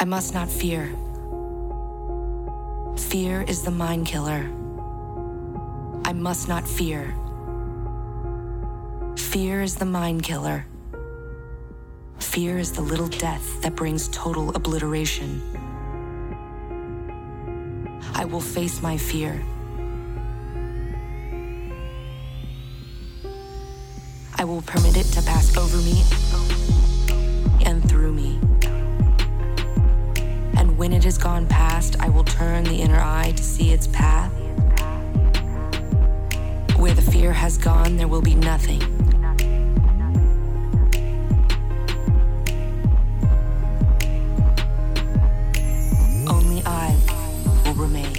I must not fear. Fear is the mind killer. I must not fear. Fear is the mind killer. Fear is the little death that brings total obliteration. I will face my fear. I will permit it to pass over me and through me. When it has gone past, I will turn the inner eye to see its path. Where the fear has gone, there will be nothing. Only I will remain.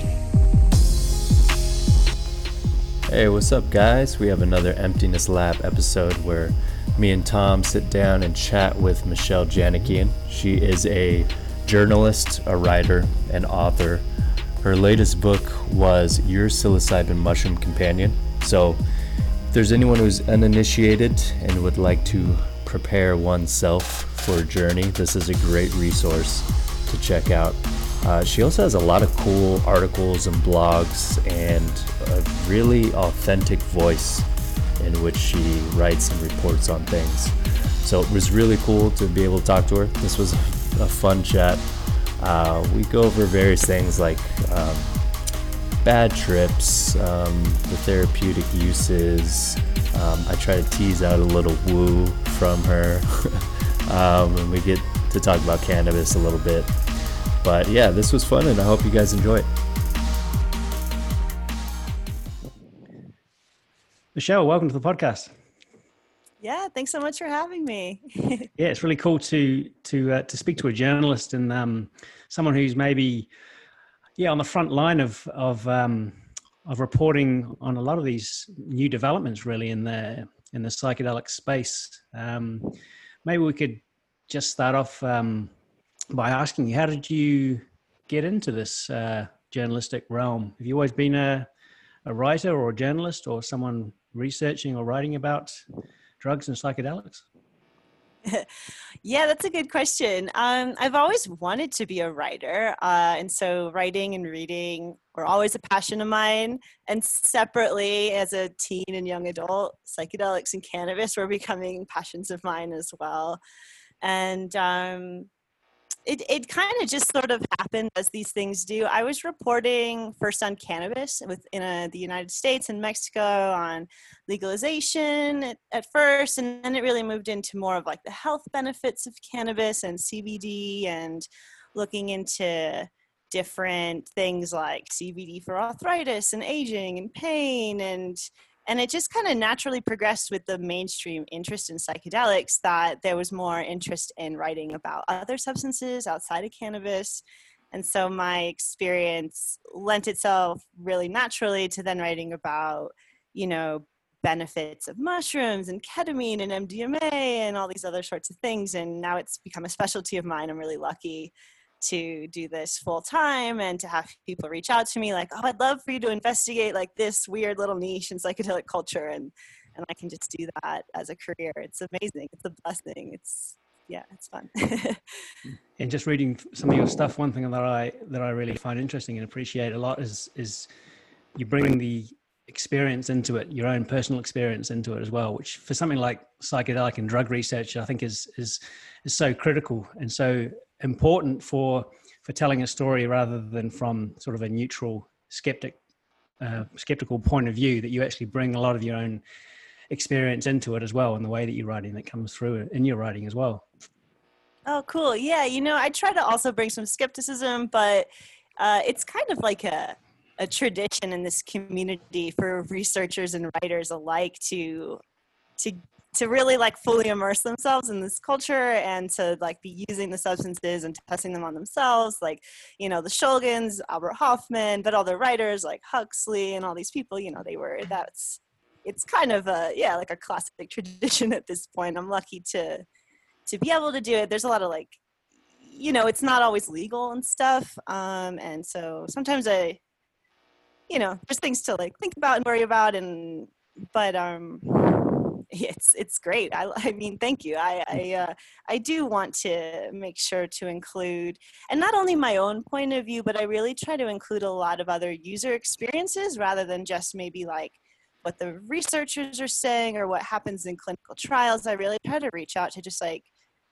Hey, what's up, guys? We have another Emptiness Lab episode where me and Tom sit down and chat with Michelle Janikian. She is a journalist, a writer, and author. Her latest book was Your Psilocybin Mushroom Companion. So, if there's anyone who's uninitiated and would like to prepare oneself for a journey, this is a great resource to check out. Uh, she also has a lot of cool articles and blogs and a really authentic voice in which she writes and reports on things. So it was really cool to be able to talk to her. This was a fun chat. Uh, we go over various things like um, bad trips, um, the therapeutic uses. Um, I try to tease out a little woo from her. um, and we get to talk about cannabis a little bit. But yeah, this was fun, and I hope you guys enjoy it. Michelle, welcome to the podcast. Yeah, thanks so much for having me. yeah, it's really cool to to uh, to speak to a journalist and um, someone who's maybe yeah on the front line of of um, of reporting on a lot of these new developments really in the in the psychedelic space. Um, maybe we could just start off um, by asking you, how did you get into this uh, journalistic realm? Have you always been a a writer or a journalist or someone researching or writing about drugs and psychedelics? yeah, that's a good question. Um, I've always wanted to be a writer. Uh, and so writing and reading were always a passion of mine. And separately, as a teen and young adult, psychedelics and cannabis were becoming passions of mine as well. And um, it, it kind of just sort of happened as these things do. I was reporting first on cannabis within a, uh, the United States and Mexico on legalization at, at, first, and then it really moved into more of like the health benefits of cannabis and CBD and looking into different things like CBD for arthritis and aging and pain and and it just kind of naturally progressed with the mainstream interest in psychedelics that there was more interest in writing about other substances outside of cannabis. And so my experience lent itself really naturally to then writing about you know benefits of mushrooms and ketamine and mdma and all these other sorts of things. And now it's become a specialty of mine. I'm really lucky to do this full time and to have people reach out to me like oh i'd love for you to investigate like this weird little niche in psychedelic culture and and i can just do that as a career. It's amazing. It's a blessing. It's yeah it's fun. Mm. And just reading some of your stuff one thing that i that i really find interesting and appreciate a lot is is you bring the experience into it your own personal experience into it as well which for something like psychedelic and drug research i think is is is so critical and so important for for telling a story rather than from sort of a neutral skeptic uh, skeptical point of view that you actually bring a lot of your own experience into it as well and the way that you're writing that comes through in your writing as well. Oh cool. Yeah you know i try to also bring some skepticism but uh, it's kind of like a a tradition in this community for researchers and writers alike to to to really like fully immerse themselves in this culture and to like be using the substances and testing them on themselves like you know the shulgins albert Hofmann but all the writers like huxley and all these people you know they were that's it's kind of a yeah like a classic tradition at this point. I'm lucky to to be able to do it. There's a lot of like you know it's not always legal and stuff um and so sometimes i you know there's things to like think about and worry about and but um it's it's great. I, I mean, thank you. I I, uh, I do want to make sure to include, and not only my own point of view, but I really try to include a lot of other user experiences rather than just maybe like what the researchers are saying or what happens in clinical trials. I really try to reach out to just like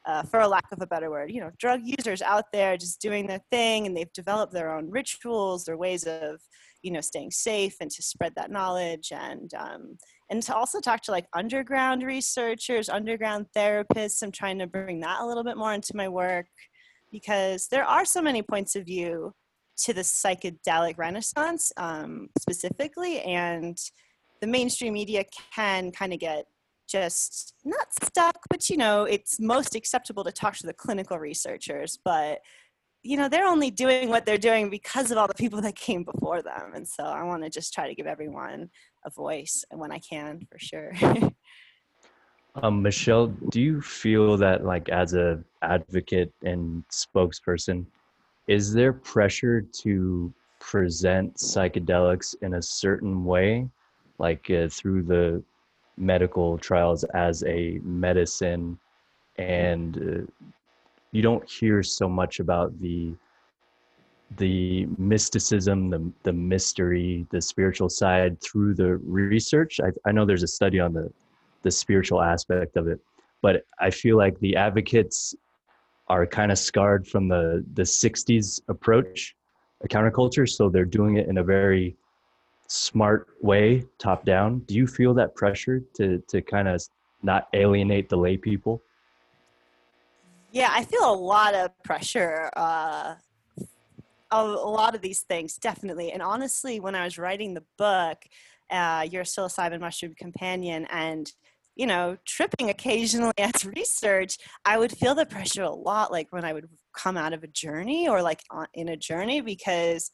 uh, for a lack of a better word, you know, drug users out there just doing their thing and they've developed their own rituals, their ways of, you know, staying safe and to spread that knowledge and, um, and to also talk to like underground researchers, underground therapists. I'm trying to bring that a little bit more into my work because there are so many points of view to the psychedelic renaissance um, specifically and the mainstream media can kind of get just not stuck, but you know, it's most acceptable to talk to the clinical researchers, but you know, they're only doing what they're doing because of all the people that came before them. And so I want to just try to give everyone a voice when I can for sure. um, Michelle, do you feel that like as a advocate and spokesperson, is there pressure to present psychedelics in a certain way, like uh, through the medical trials as a medicine and uh, you don't hear so much about the the mysticism the the mystery the spiritual side through the research i, I know there's a study on the the spiritual aspect of it but i feel like the advocates are kind of scarred from the the 60s approach a counterculture so they're doing it in a very smart way, top down. Do you feel that pressure to to kind of not alienate the lay people? Yeah, I feel a lot of pressure. Uh, a, lot of these things, definitely. And honestly, when I was writing the book, uh, "Your Psilocybin Mushroom Companion," and you know, tripping occasionally as research, I would feel the pressure a lot, like when I would come out of a journey or like in a journey, because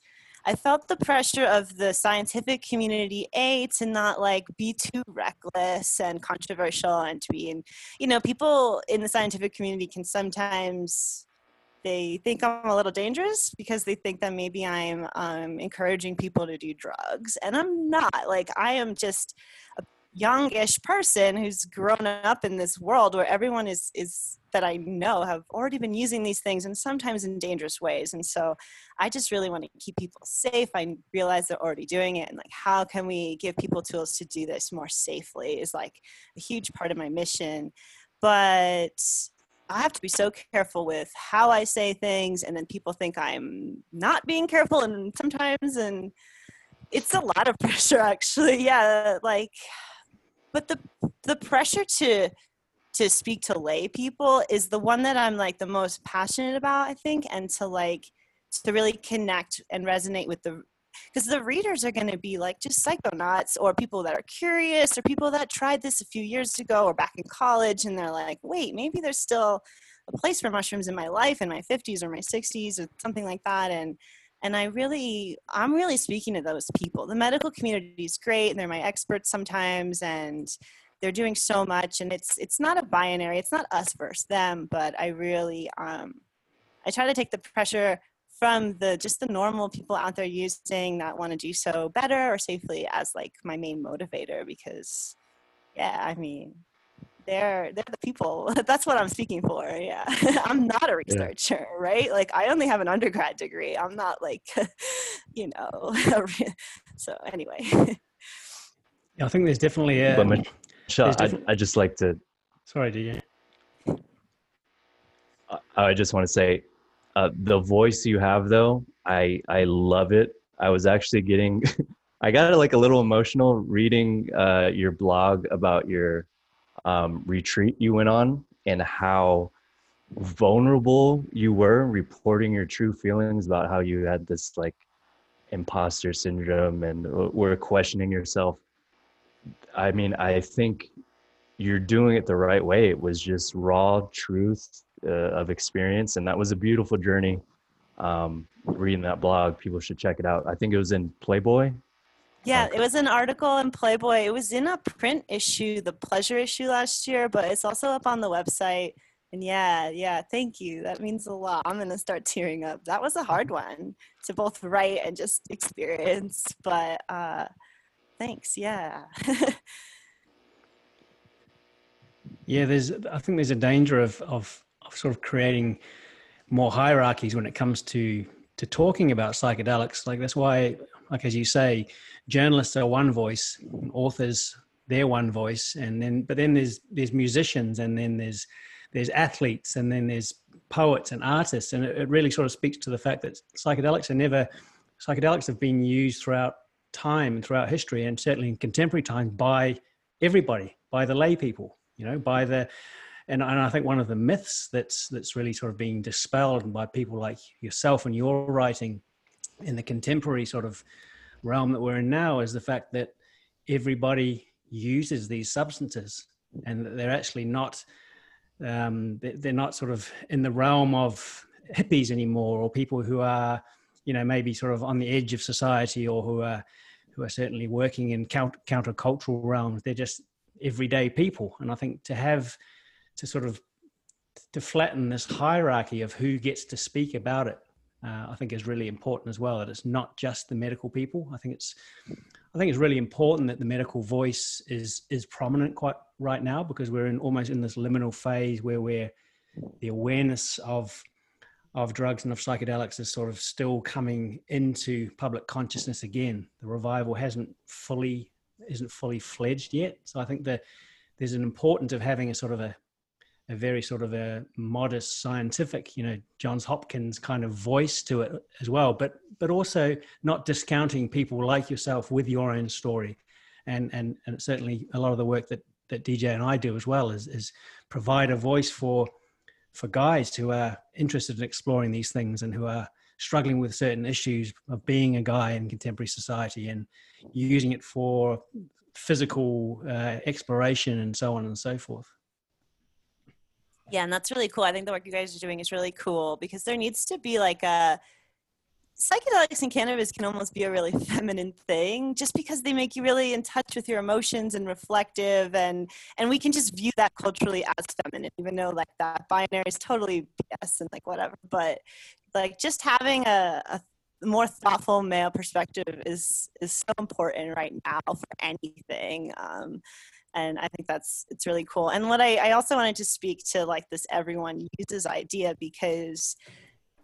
I felt the pressure of the scientific community, A, to not like be too reckless and controversial and to be in, you know, people in the scientific community can sometimes they think I'm a little dangerous because they think that maybe I'm um, encouraging people to do drugs. And I'm not. Like, I am just a youngish person who's grown up in this world where everyone is is that I know have already been using these things and sometimes in dangerous ways. And so I just really want to keep people safe. I realize they're already doing it and like how can we give people tools to do this more safely is like a huge part of my mission. But I have to be so careful with how I say things and then people think I'm not being careful and sometimes and it's a lot of pressure actually. Yeah, like but the the pressure to to speak to lay people is the one that I'm like the most passionate about, I think, and to like to really connect and resonate with the because the readers are going to be like just psychonauts or people that are curious or people that tried this a few years ago or back in college and they're like wait maybe there's still a place for mushrooms in my life in my 50s or my 60s or something like that and and i really i'm really speaking to those people. The medical community is great and they're my experts sometimes and they're doing so much and it's it's not a binary it's not us versus them but i really um i try to take the pressure from the just the normal people out there using that want to do so better or safely as like my main motivator because yeah i mean they're they're the people. That's what i'm speaking for yeah. I'm not a researcher yeah. right? Like i only have an undergrad degree. I'm not like you know so anyway. Yeah, i think there's definitely a but Michelle, I, I just like to sorry do you I, I just want to say uh, the voice you have though i i love it. I was actually getting i got like a little emotional reading uh, your blog about your um, retreat you went on and how vulnerable you were reporting your true feelings about how you had this like imposter syndrome and were questioning yourself. I mean i think you're doing it the right way. It was just raw truth uh, of experience and that was a beautiful journey. Um, reading that blog people should check it out. I think it was in playboy yeah, it was an article in Playboy. It was in a print issue, the pleasure issue last year, but it's also up on the website. And yeah, yeah, thank you. That means a lot. I'm going to start tearing up. That was a hard one to both write and just experience, but uh thanks. Yeah. Yeah, there's. I think there's a danger of of, of sort of creating more hierarchies when it comes to to talking about psychedelics. Like that's why, like as you say, journalists are one voice, authors they're one voice, and then but then there's there's musicians, and then there's there's athletes, and then there's poets and artists, and it, it really sort of speaks to the fact that psychedelics are never psychedelics have been used throughout time and throughout history, and certainly in contemporary times by everybody, by the lay people, you know, by the and, and I think one of the myths that's that's really sort of being dispelled by people like yourself and your writing in the contemporary sort of realm that we're in now is the fact that everybody uses these substances and they're actually not um, they're not sort of in the realm of hippies anymore or people who are you know maybe sort of on the edge of society or who are who are certainly working in counter, countercultural realms. They're just everyday people. And i think to have to sort of to flatten this hierarchy of who gets to speak about it uh, i think is really important as well that it's not just the medical people. I think it's i think it's really important that the medical voice is is prominent quite right now because we're in almost in this liminal phase where we're the awareness of of drugs and of psychedelics is sort of still coming into public consciousness again. The revival hasn't fully isn't fully fledged yet. So i think that there's an importance of having a sort of a a very sort of a modest scientific you know johns hopkins kind of voice to it as well but but also not discounting people like yourself with your own story. And and and certainly a lot of the work that that dj and i do as well is is provide a voice for for guys who are interested in exploring these things and who are struggling with certain issues of being a guy in contemporary society and using it for physical uh, exploration and so on and so forth yeah, and that's really cool. I think the work you guys are doing is really cool because there needs to be like a psychedelics and cannabis can almost be a really feminine thing just because they make you really in touch with your emotions and reflective and and we can just view that culturally as feminine even though like that binary is totally BS and like whatever but like just having a, a more thoughtful male perspective is is so important right now for anything um, and i think that's it's really cool and what I, I also wanted to speak to like this everyone uses idea because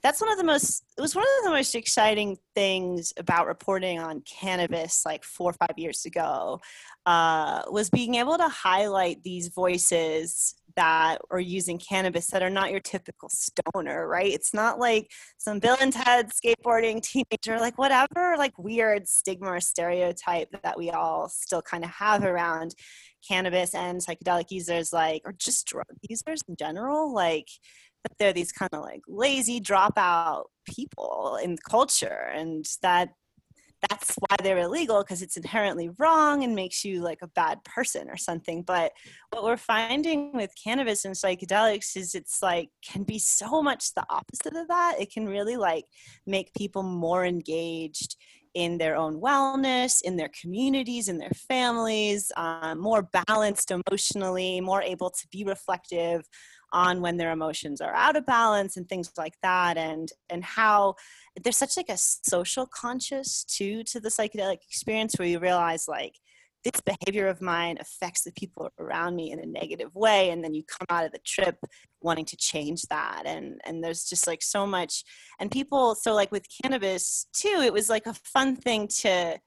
that's one of the most it was one of the most exciting things about reporting on cannabis like four or five years ago uh, was being able to highlight these voices that are using cannabis that are not your typical stoner, right? It's not like some Bill and Ted skateboarding teenager, like whatever, like weird stigma or stereotype that we all still kind of have around cannabis and psychedelic users, like, or just drug users in general, like, that they're these kind of like lazy dropout people in culture and that that's why they're illegal because it's inherently wrong and makes you like a bad person or something but what we're finding with cannabis and psychedelics is it's like can be so much the opposite of that. It can really like make people more engaged in their own wellness, in their communities, in their families, um, more balanced emotionally, more able to be reflective on when their emotions are out of balance and things like that and and how there's such like a social conscious too to the psychedelic experience where you realize like this behavior of mine affects the people around me in a negative way and then you come out of the trip wanting to change that and and there's just like so much and people so like with cannabis too it was like a fun thing to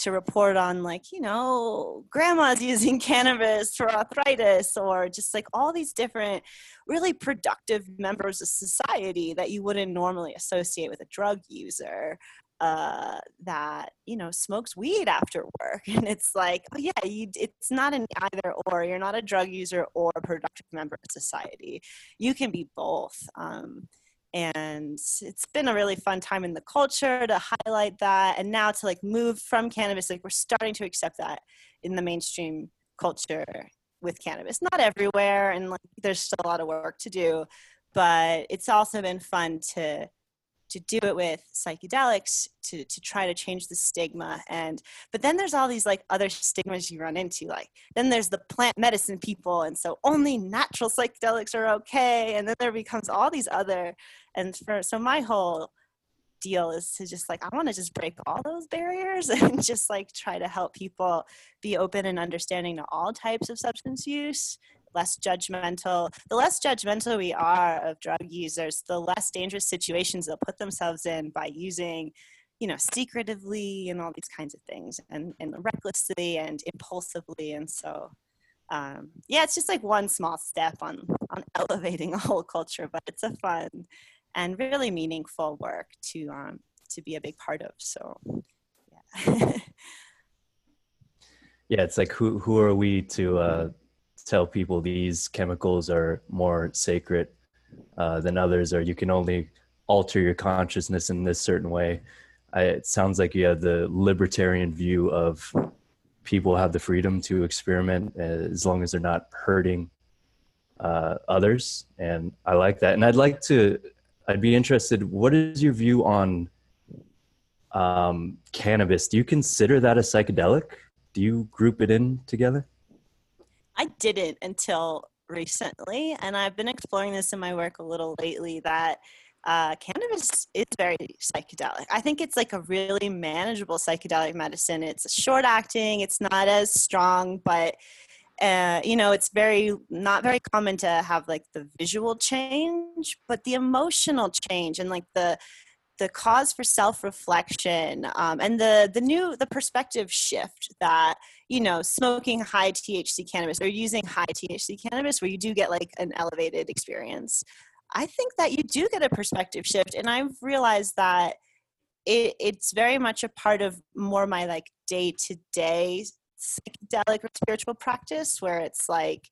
to report on like you know grandma's using cannabis for arthritis or just like all these different really productive members of society that you wouldn't normally associate with a drug user uh, that you know smokes weed after work. And it's like oh yeah you, it's not an either or. You're not a drug user or a productive member of society. You can be both. Um, and it's been a really fun time in the culture to highlight that and now to like move from cannabis like we're starting to accept that in the mainstream culture with cannabis. Not everywhere and like there's still a lot of work to do but it's also been fun to to do it with psychedelics to to try to change the stigma. And but then there's all these like other stigmas you run into like then there's the plant medicine people and so only natural psychedelics are okay. And then there becomes all these other and for so my whole deal is to just like i want to just break all those barriers and just like try to help people be open and understanding to all types of substance use less judgmental. The less judgmental we are of drug users, the less dangerous situations they'll put themselves in by using, you know, secretively and all these kinds of things, and, and recklessly and impulsively. And so, um, yeah, it's just like one small step on on elevating a whole culture, but it's a fun and really meaningful work to um, to be a big part of. So, yeah. yeah, it's like who who are we to uh, tell people these chemicals are more sacred uh, than others, or you can only alter your consciousness in this certain way. I, it sounds like you have the libertarian view of people have the freedom to experiment uh, as long as they're not hurting uh, others, and I like that. And I'd like to, I'd be interested. What is your view on um, cannabis? Do you consider that a psychedelic? Do you group it in together? I didn't until recently, and I've been exploring this in my work a little lately. That uh, cannabis is very psychedelic. I think it's like a really manageable psychedelic medicine. It's short acting. It's not as strong, but uh, you know, it's very not very common to have like the visual change, but the emotional change and like the the cause for self-reflection um, and the the new the perspective shift that you know smoking high thc cannabis or using high thc cannabis where you do get like an elevated experience. I think that you do get a perspective shift and i've realized that it, it's very much a part of more my like day-to-day psychedelic or spiritual practice where it's like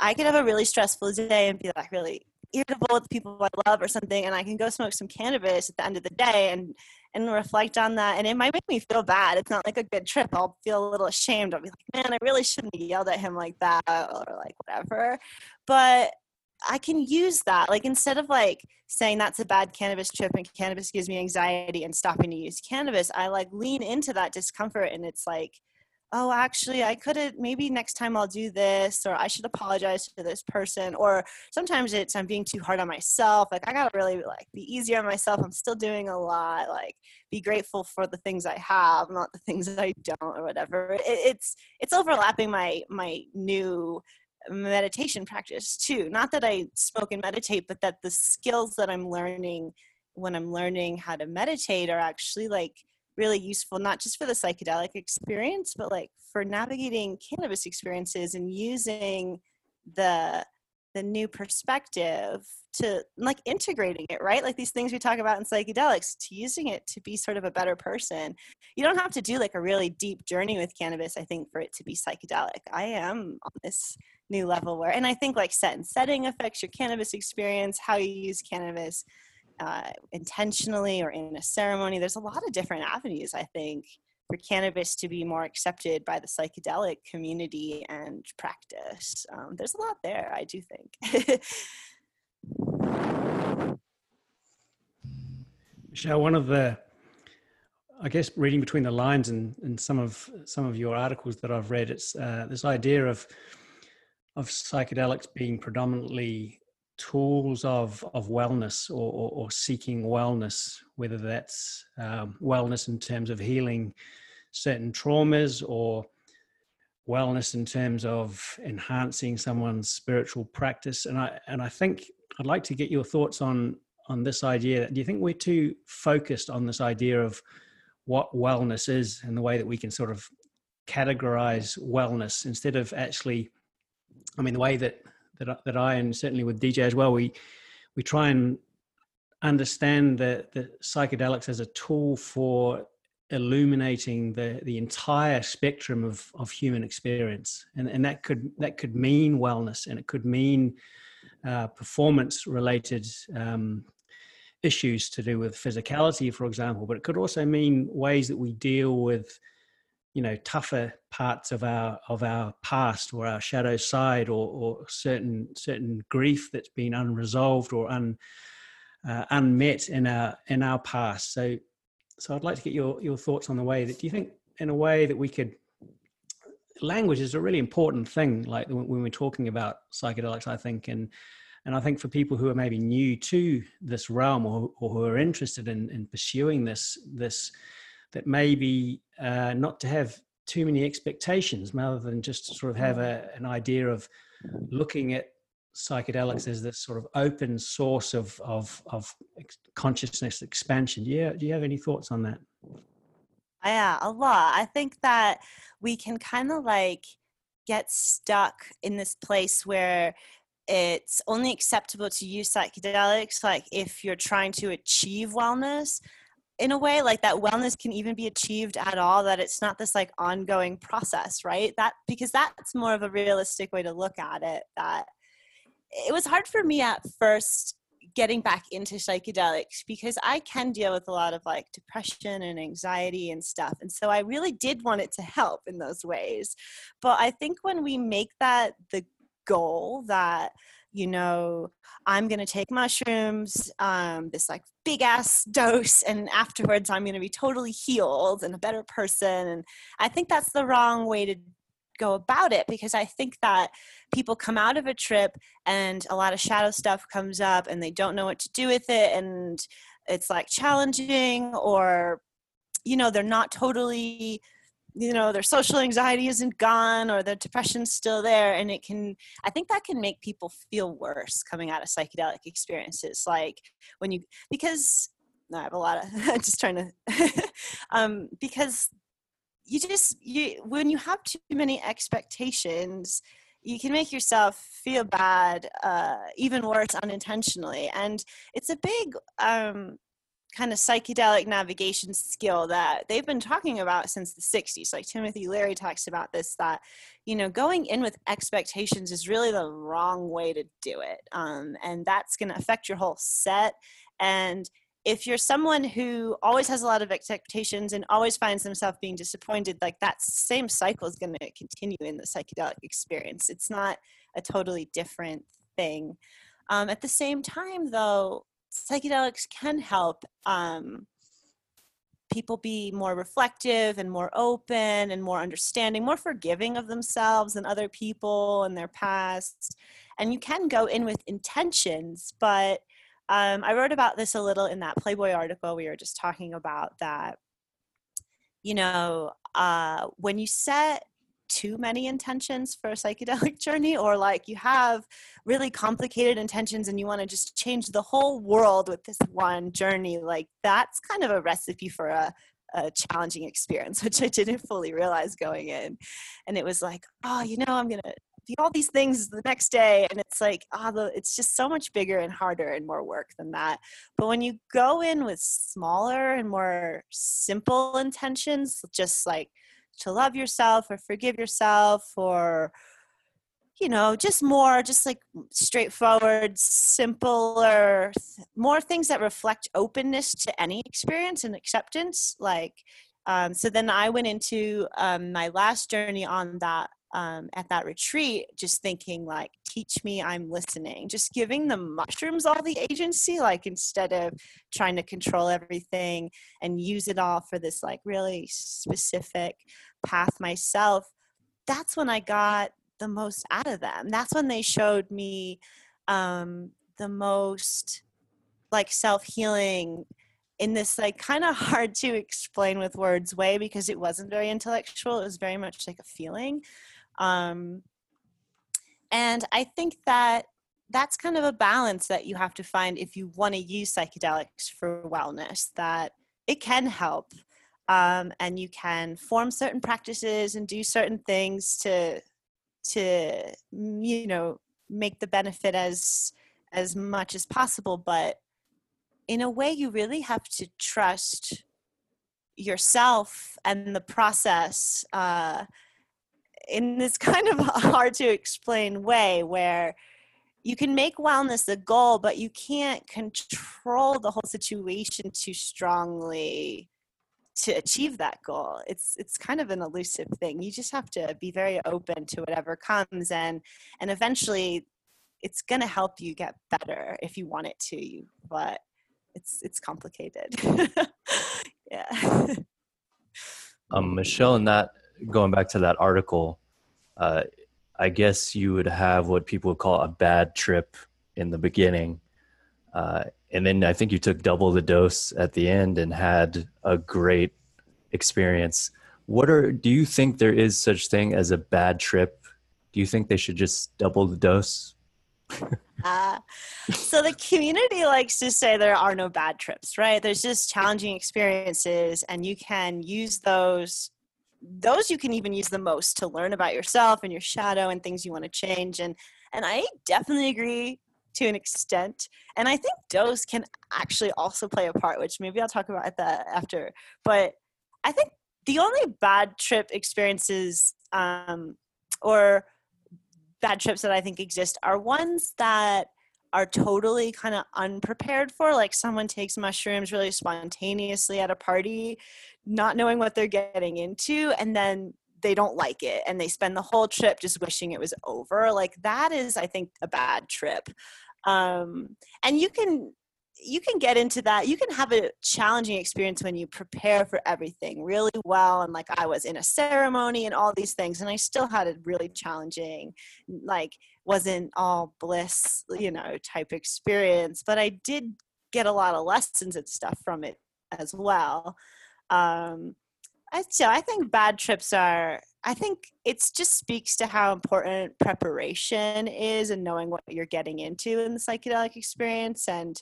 i could have a really stressful day and be like really irritable with people I love or something, and I can go smoke some cannabis at the end of the day and and reflect on that. And it might make me feel bad. It's not like a good trip. I'll feel a little ashamed. I'll be like, man, I really shouldn't have yelled at him like that or like whatever. But I can use that. Like instead of like saying that's a bad cannabis trip and cannabis gives me anxiety and stopping to use cannabis, I like lean into that discomfort and it's like oh actually i could have maybe next time i'll do this or i should apologize to this person or sometimes it's i'm being too hard on myself like i gotta really like be easier on myself i'm still doing a lot like be grateful for the things i have not the things i don't or whatever it, it's it's overlapping my my new meditation practice too not that i smoke and meditate but that the skills that i'm learning when i'm learning how to meditate are actually like really useful not just for the psychedelic experience but like for navigating cannabis experiences and using the the new perspective to like integrating it right? Like these things we talk about in psychedelics to using it to be sort of a better person. You don't have to do like a really deep journey with cannabis i think for it to be psychedelic. I am on this new level where and i think like set and setting affects your cannabis experience how you use cannabis uh, intentionally or in a ceremony. There's a lot of different avenues, I think, for cannabis to be more accepted by the psychedelic community and practice. Um, there's a lot there, I do think. Michelle, one of the, I guess, reading between the lines and in some of some of your articles that I've read, it's uh, this idea of of psychedelics being predominantly tools of of wellness or, or, or seeking wellness, whether that's um, wellness in terms of healing certain traumas or wellness in terms of enhancing someone's spiritual practice. And I and I think I'd like to get your thoughts on on this idea. Do you think we're too focused on this idea of what wellness is and the way that we can sort of categorize wellness instead of actually I mean the way that that that I and certainly with DJ as well, we we try and understand the the psychedelics as a tool for illuminating the the entire spectrum of of human experience, and and that could that could mean wellness, and it could mean uh, performance related. Um, issues to do with physicality for example but it could also mean ways that we deal with you know tougher parts of our of our past or our shadow side or, or certain certain grief that's been unresolved or un, uh, unmet in our in our past. So so i'd like to get your your thoughts on the way that do you think in a way that we could language is a really important thing like when we're talking about psychedelics i think. And and i think for people who are maybe new to this realm or, or who are interested in, in pursuing this this that maybe uh, not to have too many expectations rather than just sort of have a, an idea of looking at psychedelics as this sort of open source of of of consciousness expansion. Yeah, do you have any thoughts on that? Yeah, a lot. I think that we can kind of like get stuck in this place where it's only acceptable to use psychedelics like if you're trying to achieve wellness in a way like that wellness can even be achieved at all that it's not this like ongoing process right that because that's more of a realistic way to look at it that it was hard for me at first getting back into psychedelics because I can deal with a lot of like depression and anxiety and stuff. And so I really did want it to help in those ways. But I think when we make that the goal that you know i'm going to take mushrooms um, this like big ass dose and afterwards i'm going to be totally healed and a better person and i think that's the wrong way to go about it because i think that people come out of a trip and a lot of shadow stuff comes up and they don't know what to do with it and it's like challenging or you know they're not totally you know their social anxiety isn't gone or their depression's still there and it can i think that can make people feel worse coming out of psychedelic experiences like when you because i have a lot of i'm just trying to um because you just you when you have too many expectations you can make yourself feel bad uh, even worse unintentionally and it's a big um, kind of psychedelic navigation skill that they've been talking about since the 60s like timothy leary talks about this that you know going in with expectations is really the wrong way to do it um, and that's going to affect your whole set. And if you're someone who always has a lot of expectations and always finds themselves being disappointed like that same cycle is going to continue in the psychedelic experience. It's not a totally different thing. Um, at the same time though psychedelics can help um, people be more reflective and more open and more understanding, more forgiving of themselves and other people and their past. And you can go in with intentions, but um, I wrote about this a little in that Playboy article we were just talking about that, you know, uh, when you set too many intentions for a psychedelic journey or like you have really complicated intentions and you want to just change the whole world with this one journey like that's kind of a recipe for a, a challenging experience which i didn't fully realize going in. And it was like oh you know i'm gonna do all these things the next day. And it's like ah oh, it's just so much bigger and harder and more work than that. But when you go in with smaller and more simple intentions just like to love yourself or forgive yourself or you know just more just like straightforward simpler more things that reflect openness to any experience and acceptance like um, so then i went into um, my last journey on that um, at that retreat just thinking like teach me i'm listening. Just giving the mushrooms all the agency like instead of trying to control everything and use it all for this like really specific path myself that's when i got the most out of them. That's when they showed me um, the most like self-healing in this like kind of hard to explain with words way because it wasn't very intellectual. It was very much like a feeling. Um, and I think that that's kind of a balance that you have to find if you want to use psychedelics for wellness, that it can help. Um, and you can form certain practices and do certain things to to you know make the benefit as as much as possible but in a way you really have to trust yourself and the process uh, in this kind of hard to explain way where you can make wellness a goal, but you can't control the whole situation too strongly to achieve that goal. It's it's kind of an elusive thing. You just have to be very open to whatever comes and and eventually it's going to help you get better if you want it to you, but it's it's complicated. yeah. Um Michelle in that going back to that article, uh, I guess you would have what people would call a bad trip in the beginning. Uh, and then I think you took double the dose at the end and had a great experience. What are do you think there is such thing as a bad trip Do you think they should just double the dose? uh, so the community likes to say there are no bad trips, right? There's just challenging experiences, and you can use those. Those you can even use the most to learn about yourself and your shadow and things you want to change. And and I definitely agree to an extent. And I think those can actually also play a part, which maybe I'll talk about that after. But I think the only bad trip experiences um, or bad trips that I think exist are ones that are totally kind of unprepared for. Like someone takes mushrooms really spontaneously at a party, not knowing what they're getting into, and then they don't like it and they spend the whole trip just wishing it was over. Like that is, I think, a bad trip. Um, and you can you can get into that you can have a challenging experience when you prepare for everything really well and like i was in a ceremony and all these things and i still had a really challenging like wasn't all bliss you know type experience but i did get a lot of lessons and stuff from it as well. Um I, so i think bad trips are i think it just speaks to how important preparation is and knowing what you're getting into in the psychedelic experience and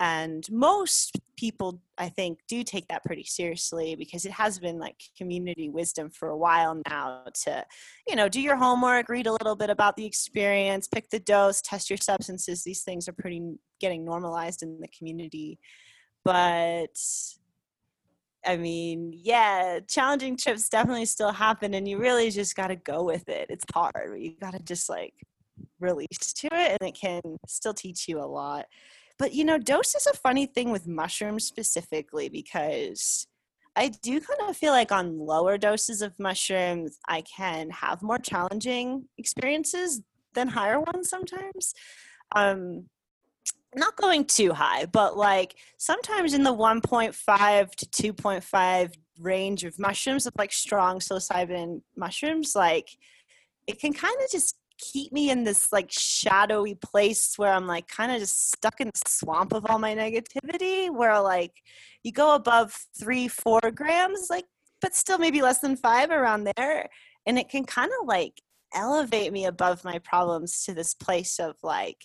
and most people i think do take that pretty seriously because it has been like community wisdom for a while now to you know do your homework read a little bit about the experience pick the dose test your substances these things are pretty getting normalized in the community but I mean, yeah, challenging trips definitely still happen, and you really just got to go with it. It's hard. But you got to just like release to it, and it can still teach you a lot. But you know, dose is a funny thing with mushrooms specifically because I do kind of feel like on lower doses of mushrooms, I can have more challenging experiences than higher ones sometimes. Um, not going too high, but like sometimes in the 1.5 to 2.5 range of mushrooms of like strong psilocybin mushrooms, like it can kind of just keep me in this like shadowy place where I'm like kind of just stuck in the swamp of all my negativity where like you go above three, four grams, like, but still maybe less than five around there. And it can kind of like elevate me above my problems to this place of like,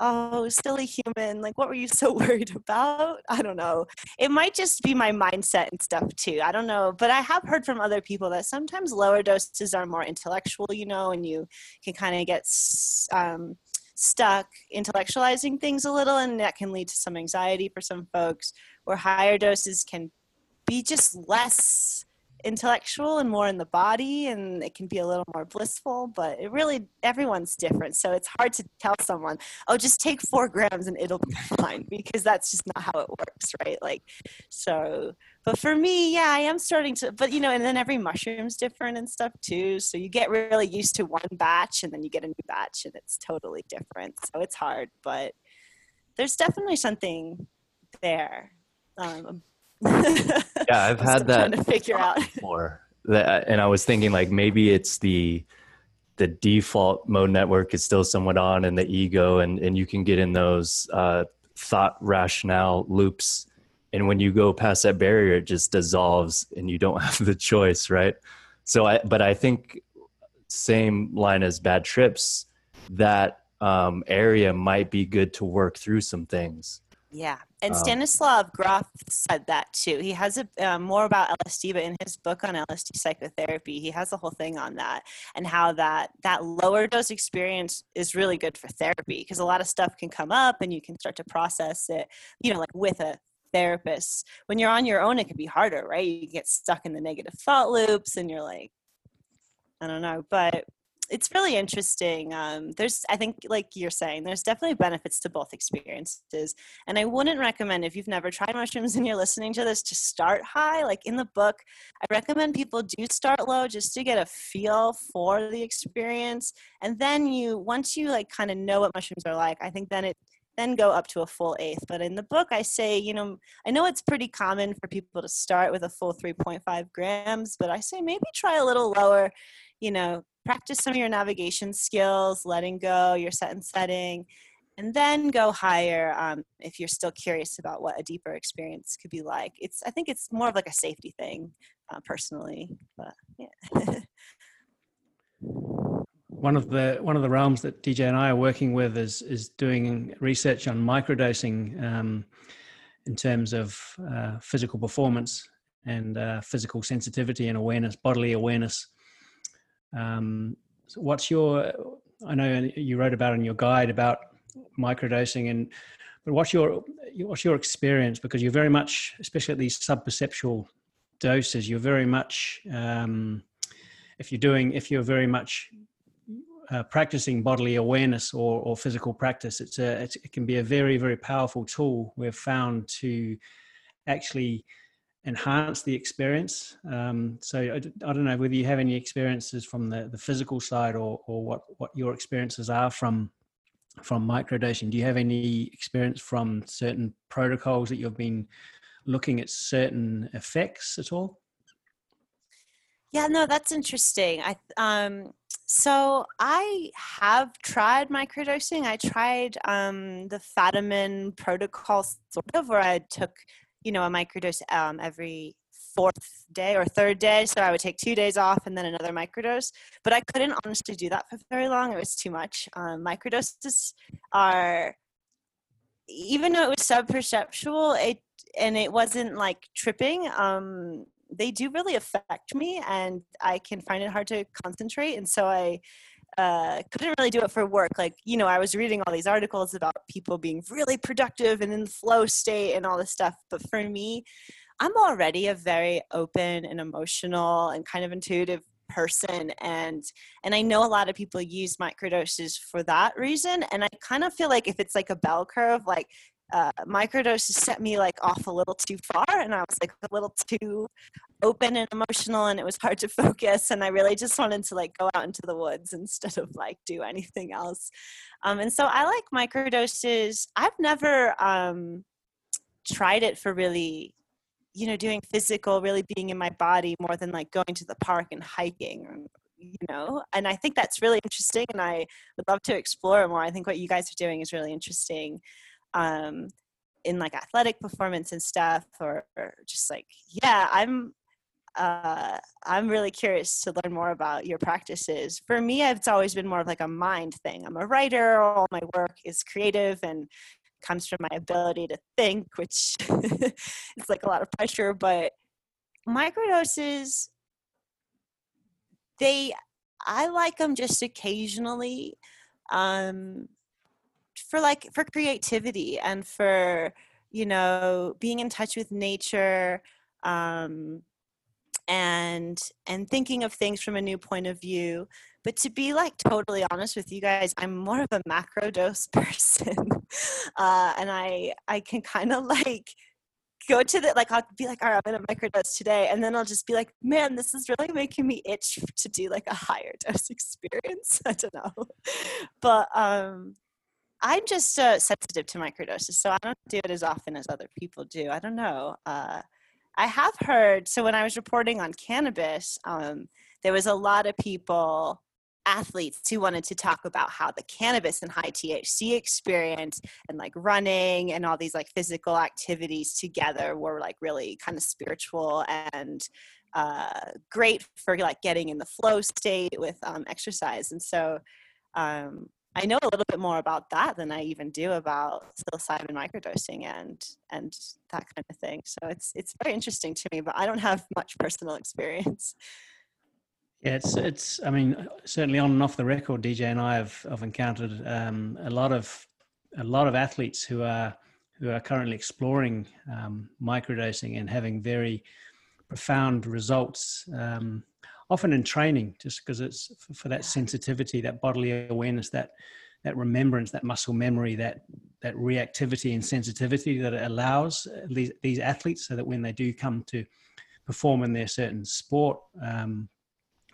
oh, silly human, like, what were you so worried about? I don't know. It might just be my mindset and stuff too. I don't know. But I have heard from other people that sometimes lower doses are more intellectual, you know, and you can kind of get um, stuck intellectualizing things a little, and that can lead to some anxiety for some folks, where higher doses can be just less intellectual and more in the body and it can be a little more blissful but it really everyone's different so it's hard to tell someone oh just take four grams and it'll be fine because that's just not how it works right? Like so but for me yeah i am starting to but you know and then every mushroom's different and stuff too so you get really used to one batch and then you get a new batch and it's totally different so it's hard but there's definitely something there um, yeah, I've had that to figure out more. That, and I was thinking like maybe it's the the default mode network is still somewhat on, and the ego, and and you can get in those uh, thought rationale loops. And when you go past that barrier, it just dissolves, and you don't have the choice, right? So I, but I think same line as bad trips, that um, area might be good to work through some things. Yeah, and um, Stanislav Grof said that too. He has a uh, more about LSD, but in his book on LSD psychotherapy, he has a whole thing on that and how that that lower dose experience is really good for therapy because a lot of stuff can come up and you can start to process it. You know, like with a therapist. When you're on your own, it can be harder, right? You get stuck in the negative thought loops, and you're like, I don't know, but it's really interesting. Um, there's, I think, like you're saying, there's definitely benefits to both experiences. And I wouldn't recommend if you've never tried mushrooms and you're listening to this to start high. Like in the book, I recommend people do start low just to get a feel for the experience. And then you, once you like kind of know what mushrooms are like, I think then it then go up to a full eighth. But in the book, I say, you know, I know it's pretty common for people to start with a full 3.5 grams, but I say maybe try a little lower, you know, practice some of your navigation skills, letting go, your set and setting, and then go higher um, if you're still curious about what a deeper experience could be like. It's I think it's more of like a safety thing, uh, personally. But yeah. one of the one of the realms that DJ and I are working with is is doing research on microdosing um, in terms of uh, physical performance and uh, physical sensitivity and awareness, bodily awareness. Um, so what's your? I know you wrote about in your guide about microdosing, and but what's your what's your experience? Because you're very much, especially at these subperceptual doses, you're very much. Um, if you're doing, if you're very much uh, practicing bodily awareness or, or physical practice, it's a, it's, it can be a very, very powerful tool we've found to actually enhance the experience. Um, so I, I, don't know whether you have any experiences from the, the physical side or, or what, what your experiences are from from microdosing. Do you have any experience from certain protocols that you've been looking at certain effects at all? Yeah, no, that's interesting. I um so I have tried microdosing. I tried um the Fadiman protocol sort of where I took, you know, a microdose um every fourth day or third day. So I would take two days off and then another microdose. But I couldn't honestly do that for very long. It was too much. Um, microdoses are, even though it was subperceptual, it and it wasn't like tripping. Um, they do really affect me and i can find it hard to concentrate and so i uh, couldn't really do it for work. Like you know i was reading all these articles about people being really productive and in flow state and all this stuff but for me i'm already a very open and emotional and kind of intuitive person and and i know a lot of people use microdoses for that reason and i kind of feel like if it's like a bell curve like uh, microdoses set me like off a little too far and i was like a little too open and emotional and it was hard to focus and i really just wanted to like go out into the woods instead of like do anything else. Um, and so i like microdoses. I've never um, tried it for really you know doing physical really being in my body more than like going to the park and hiking you know? And i think that's really interesting and i would love to explore more. I think what you guys are doing is really interesting um, in like athletic performance and stuff or, or just like yeah i'm uh, i'm really curious to learn more about your practices. For me it's always been more of like a mind thing. I'm a writer. All my work is creative and comes from my ability to think which is like a lot of pressure but microdoses they i like them just occasionally um for like for creativity and for you know being in touch with nature um and and thinking of things from a new point of view but to be like totally honest with you guys i'm more of a macro dose person uh and i i can kind of like go to the like I'll be like, all right, I'm gonna microdose today, and then I'll just be like, man, this is really making me itch to do like a higher dose experience. I don't know, but um, I'm just uh, sensitive to microdoses, so I don't do it as often as other people do. I don't know. Uh, I have heard. So when I was reporting on cannabis, um, there was a lot of people, athletes, who wanted to talk about how the cannabis and high THC experience and like running and all these like physical activities together were like really kind of spiritual and uh, great for like getting in the flow state with um, exercise. And so um, I know a little bit more about that than I even do about psilocybin microdosing and and that kind of thing. So it's it's very interesting to me, but I don't have much personal experience. Yeah, it's it's. I mean, certainly on and off the record, DJ and I have have encountered um, a lot of a lot of athletes who are who are currently exploring um, microdosing and having very profound results. Um, often in training, just because it's for that sensitivity, that bodily awareness, that that remembrance, that muscle memory, that that reactivity and sensitivity that it allows uh, these, these athletes, so that when they do come to perform in their certain sport um,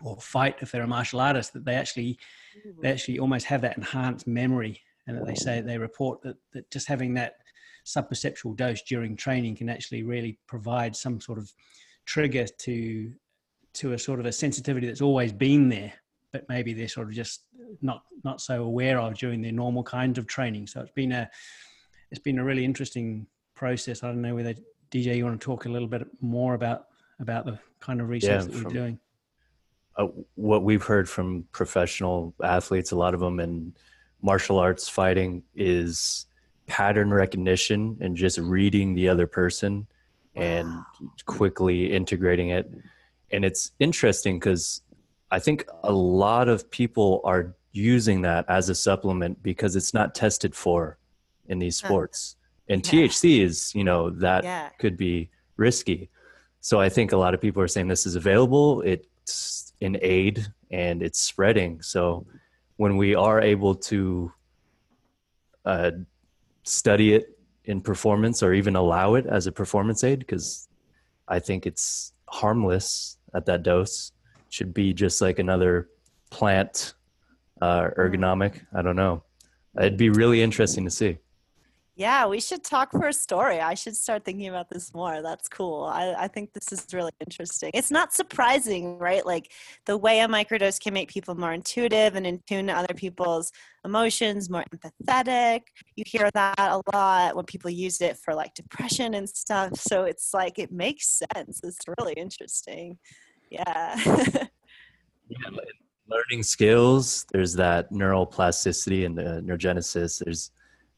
or fight, if they're a martial artist, that they actually they mm-hmm. actually almost have that enhanced memory, and that they say mm-hmm. they report that that just having that subperceptual dose during training can actually really provide some sort of trigger to to a sort of a sensitivity that's always been there, but maybe they're sort of just not not so aware of during their normal kinds of training. So it's been a it's been a really interesting process. I don't know whether DJ you want to talk a little bit more about about the kind of research yeah, that you're doing. uh, what we've heard from professional athletes, a lot of them in martial arts fighting, is pattern recognition and just reading the other person and quickly integrating it. And it's interesting because I think a lot of people are using that as a supplement because it's not tested for in these Uh, sports. And yeah. THC is, you know, that Yeah. could be risky. So I think a lot of people are saying this is available. It's in aid and it's spreading. So when we are able to uh, study it in performance or even allow it as a performance aid, because I think it's harmless at that dose, should be just like another plant uh, ergogenic. I don't know. It'd be really interesting to see. Yeah, we should talk for a story. I should start thinking about this more. That's cool. I, I think this is really interesting. It's not surprising, right? Like the way a microdose can make people more intuitive and in tune to other people's emotions, more empathetic. You hear that a lot when people use it for like depression and stuff. So it's like it makes sense. It's really interesting. Yeah. yeah, learning skills there's that neuroplasticity and the neurogenesis there's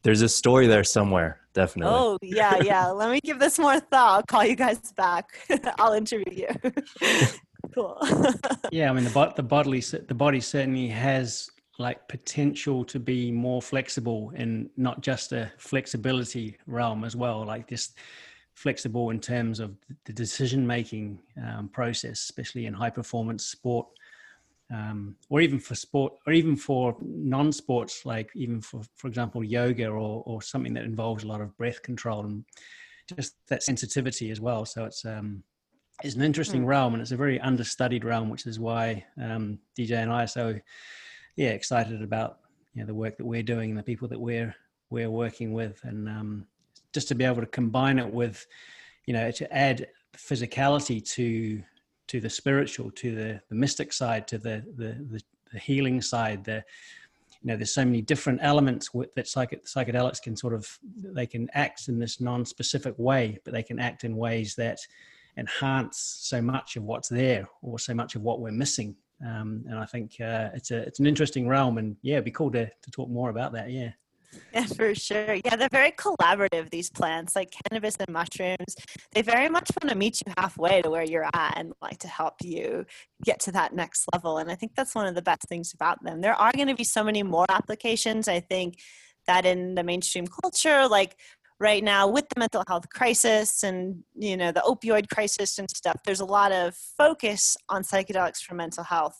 there's a story there somewhere definitely oh, yeah, yeah. Let me give this more thought. I'll call you guys back. I'll interview you. cool. yeah i mean the, the bodily the body certainly has like potential to be more flexible and not just a flexibility realm as well like just flexible in terms of the decision making um, process especially in high performance sport um, or even for sport or even for non-sports like even for for example yoga or or something that involves a lot of breath control and just that sensitivity as well so it's um it's an interesting Hmm. realm and it's a very understudied realm which is why um, dj and i are so yeah excited about you know the work that we're doing and the people that we're we're working with and um, just to be able to combine it with you know to add physicality to to the spiritual to the the mystic side to the the the, the healing side. The you know there's so many different elements that psych- psychedelics can sort of they can act in this non-specific way but they can act in ways that enhance so much of what's there or so much of what we're missing. Um, and i think uh, it's a it's an interesting realm and yeah it'd be cool to, to talk more about that yeah Yeah, for sure. Yeah, they're very collaborative, these plants, like cannabis and mushrooms. They very much want to meet you halfway to where you're at and like to help you get to that next level. And I think that's one of the best things about them. There are going to be so many more applications. I think that in the mainstream culture, like right now with the mental health crisis and you know the opioid crisis and stuff there's a lot of focus on psychedelics for mental health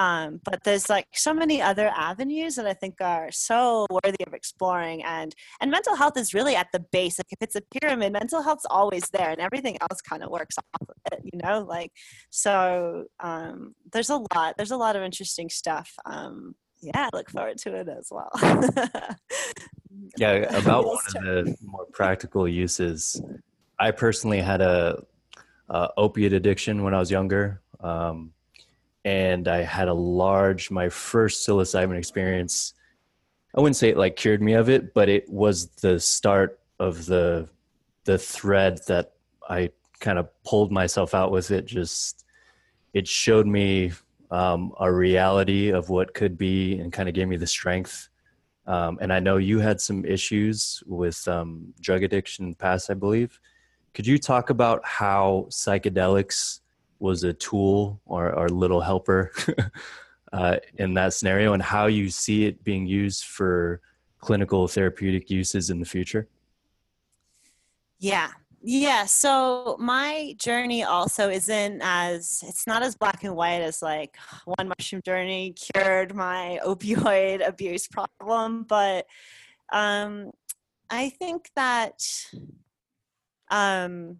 um, but there's like so many other avenues that I think are so worthy of exploring. And and mental health is really at the base. Like if it's a pyramid, mental health's always there, and everything else kind of works off of it. You know, like so. Um, there's a lot. There's a lot of interesting stuff. Um, yeah, I look forward to it as well. yeah about one of the more practical uses i personally had a, a opiate addiction when i was younger um, and i had a large my first psilocybin experience i wouldn't say it like cured me of it but it was the start of the the thread that i kind of pulled myself out with it just it showed me um, a reality of what could be and kind of gave me the strength um, and I know you had some issues with um, drug addiction in the past, I believe. Could you talk about how psychedelics was a tool or, or little helper uh, in that scenario and how you see it being used for clinical therapeutic uses in the future? Yeah. Yeah. So my journey also isn't as, it's not as black and white as like one mushroom journey cured my opioid abuse problem. But um, I think that, um,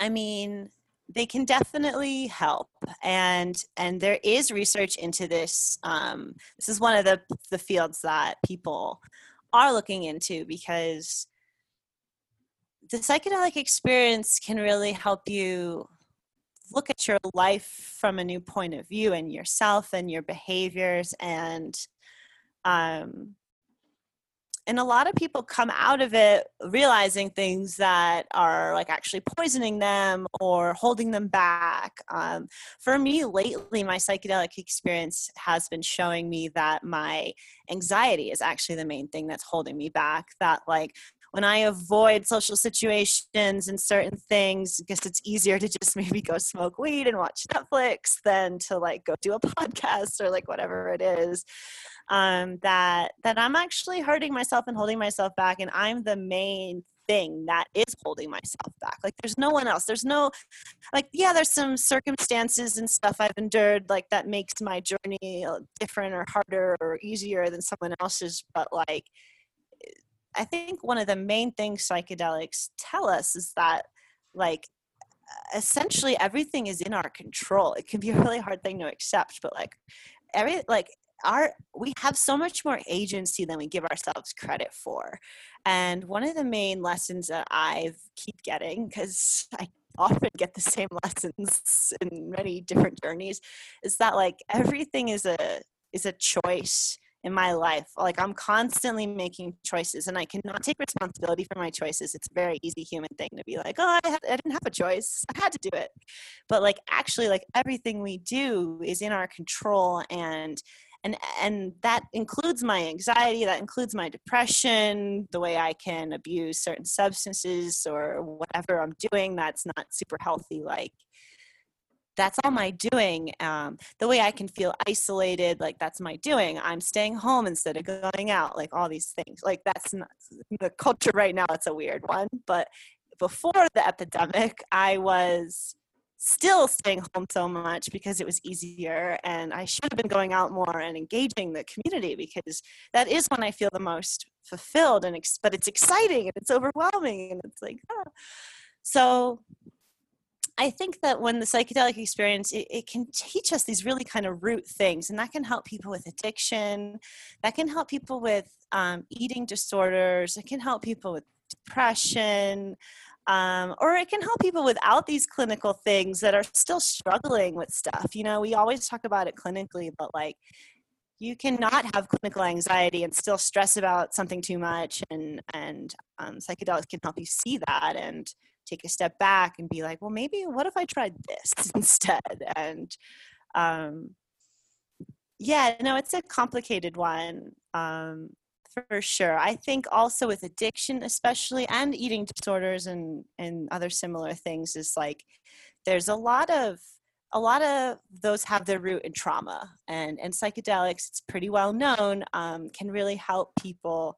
I mean, they can definitely help and and there is research into this um, this is one of the the fields that people are looking into because the psychedelic experience can really help you look at your life from a new point of view and yourself and your behaviors and um, and a lot of people come out of it realizing things that are like actually poisoning them or holding them back um, for me lately my psychedelic experience has been showing me that my anxiety is actually the main thing that's holding me back that like when I avoid social situations and certain things, I guess it's easier to just maybe go smoke weed and watch Netflix than to like go do a podcast or like whatever it is. Um, that that I'm actually hurting myself and holding myself back, and I'm the main thing that is holding myself back. Like there's no one else. There's no like yeah, there's some circumstances and stuff I've endured like that makes my journey uh, different or harder or easier than someone else's, but like I think one of the main things psychedelics tell us is that, like, essentially everything is in our control. It can be a really hard thing to accept, but like, every like our we have so much more agency than we give ourselves credit for. And one of the main lessons that I keep getting because I often get the same lessons in many different journeys is that like everything is a is a choice in my life. Like I'm constantly making choices and I cannot take responsibility for my choices. It's a very easy human thing to be like, oh, I, had, I didn't have a choice. I had to do it. But like actually like everything we do is in our control and and and that includes my anxiety that includes my depression the way i can abuse certain substances or whatever i'm doing that's not super healthy like that's all my doing um, the way i can feel isolated like that's my doing i'm staying home instead of going out like all these things like that's not the culture right now it's a weird one but before the epidemic i was still staying home so much because it was easier and i should have been going out more and engaging the community because that is when i feel the most fulfilled and but it's exciting and it's overwhelming and it's like oh. so I think that when the psychedelic experience, it, it, can teach us these really kind of root things, and that can help people with addiction, that can help people with um, eating disorders, it can help people with depression, um, or it can help people without these clinical things that are still struggling with stuff. You know, we always talk about it clinically, but like you cannot have clinical anxiety and still stress about something too much, and and um, psychedelics can help you see that and take a step back and be like, well, maybe what if I tried this instead? And um, yeah, no, it's a complicated one um, for sure. I think also with addiction, especially, and eating disorders and and other similar things, is like there's a lot of a lot of those have their root in trauma and and psychedelics it's pretty well known um, can really help people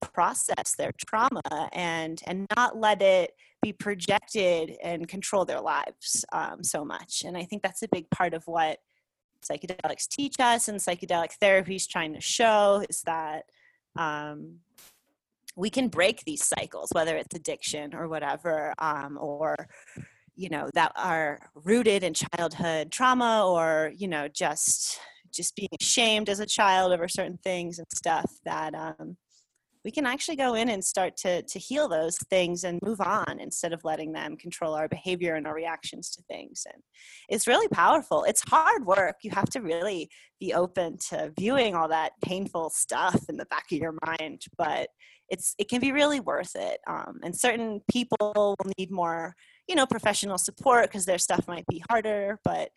process their trauma and and not let it be projected and control their lives um, so much and i think that's a big part of what psychedelics teach us and psychedelic therapy is trying to show is that um, we can break these cycles whether it's addiction or whatever um, or you know that are rooted in childhood trauma or you know just just being ashamed as a child over certain things and stuff that um, we can actually go in and start to to heal those things and move on instead of letting them control our behavior and our reactions to things. And it's really powerful. It's hard work. You have to really be open to viewing all that painful stuff in the back of your mind but it's it can be really worth it. Um, and certain people will need more you know professional support because their stuff might be harder but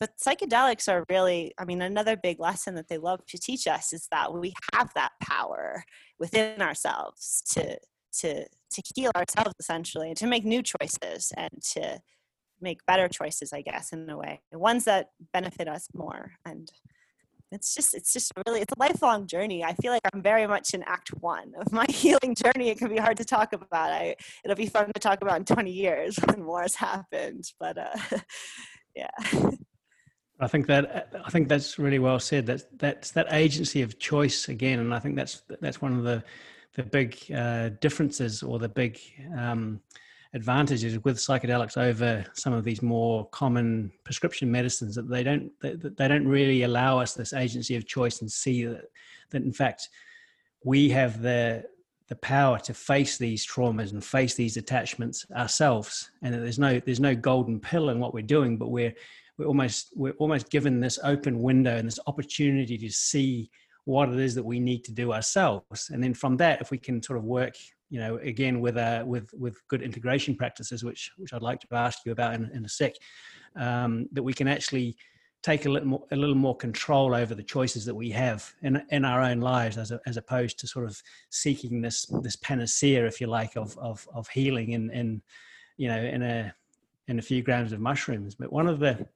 but psychedelics are really i mean another big lesson that they love to teach us is that we have that power within ourselves to to to heal ourselves essentially and to make new choices and to make better choices i guess in a way the ones that benefit us more. And it's just it's just really it's a lifelong journey. I feel like i'm very much in act one of my healing journey. It can be hard to talk about. I it'll be fun to talk about in 20 years when more has happened but uh yeah I think that I think that's really well said. That's that's that agency of choice again, and I think that's that's one of the the big uh, differences or the big um, advantages with psychedelics over some of these more common prescription medicines that they don't they, they don't really allow us this agency of choice and see that that in fact we have the the power to face these traumas and face these attachments ourselves and there's no there's no golden pill in what we're doing but we're we're almost we're almost given this open window and this opportunity to see what it is that we need to do ourselves. And then from that if we can sort of work you know again with uh, with with good integration practices which which i'd like to ask you about in, in a sec um, that we can actually take a little more a little more control over the choices that we have in in our own lives as a, as opposed to sort of seeking this this panacea if you like of of of healing in in you know in a in a few grams of mushrooms. But one of the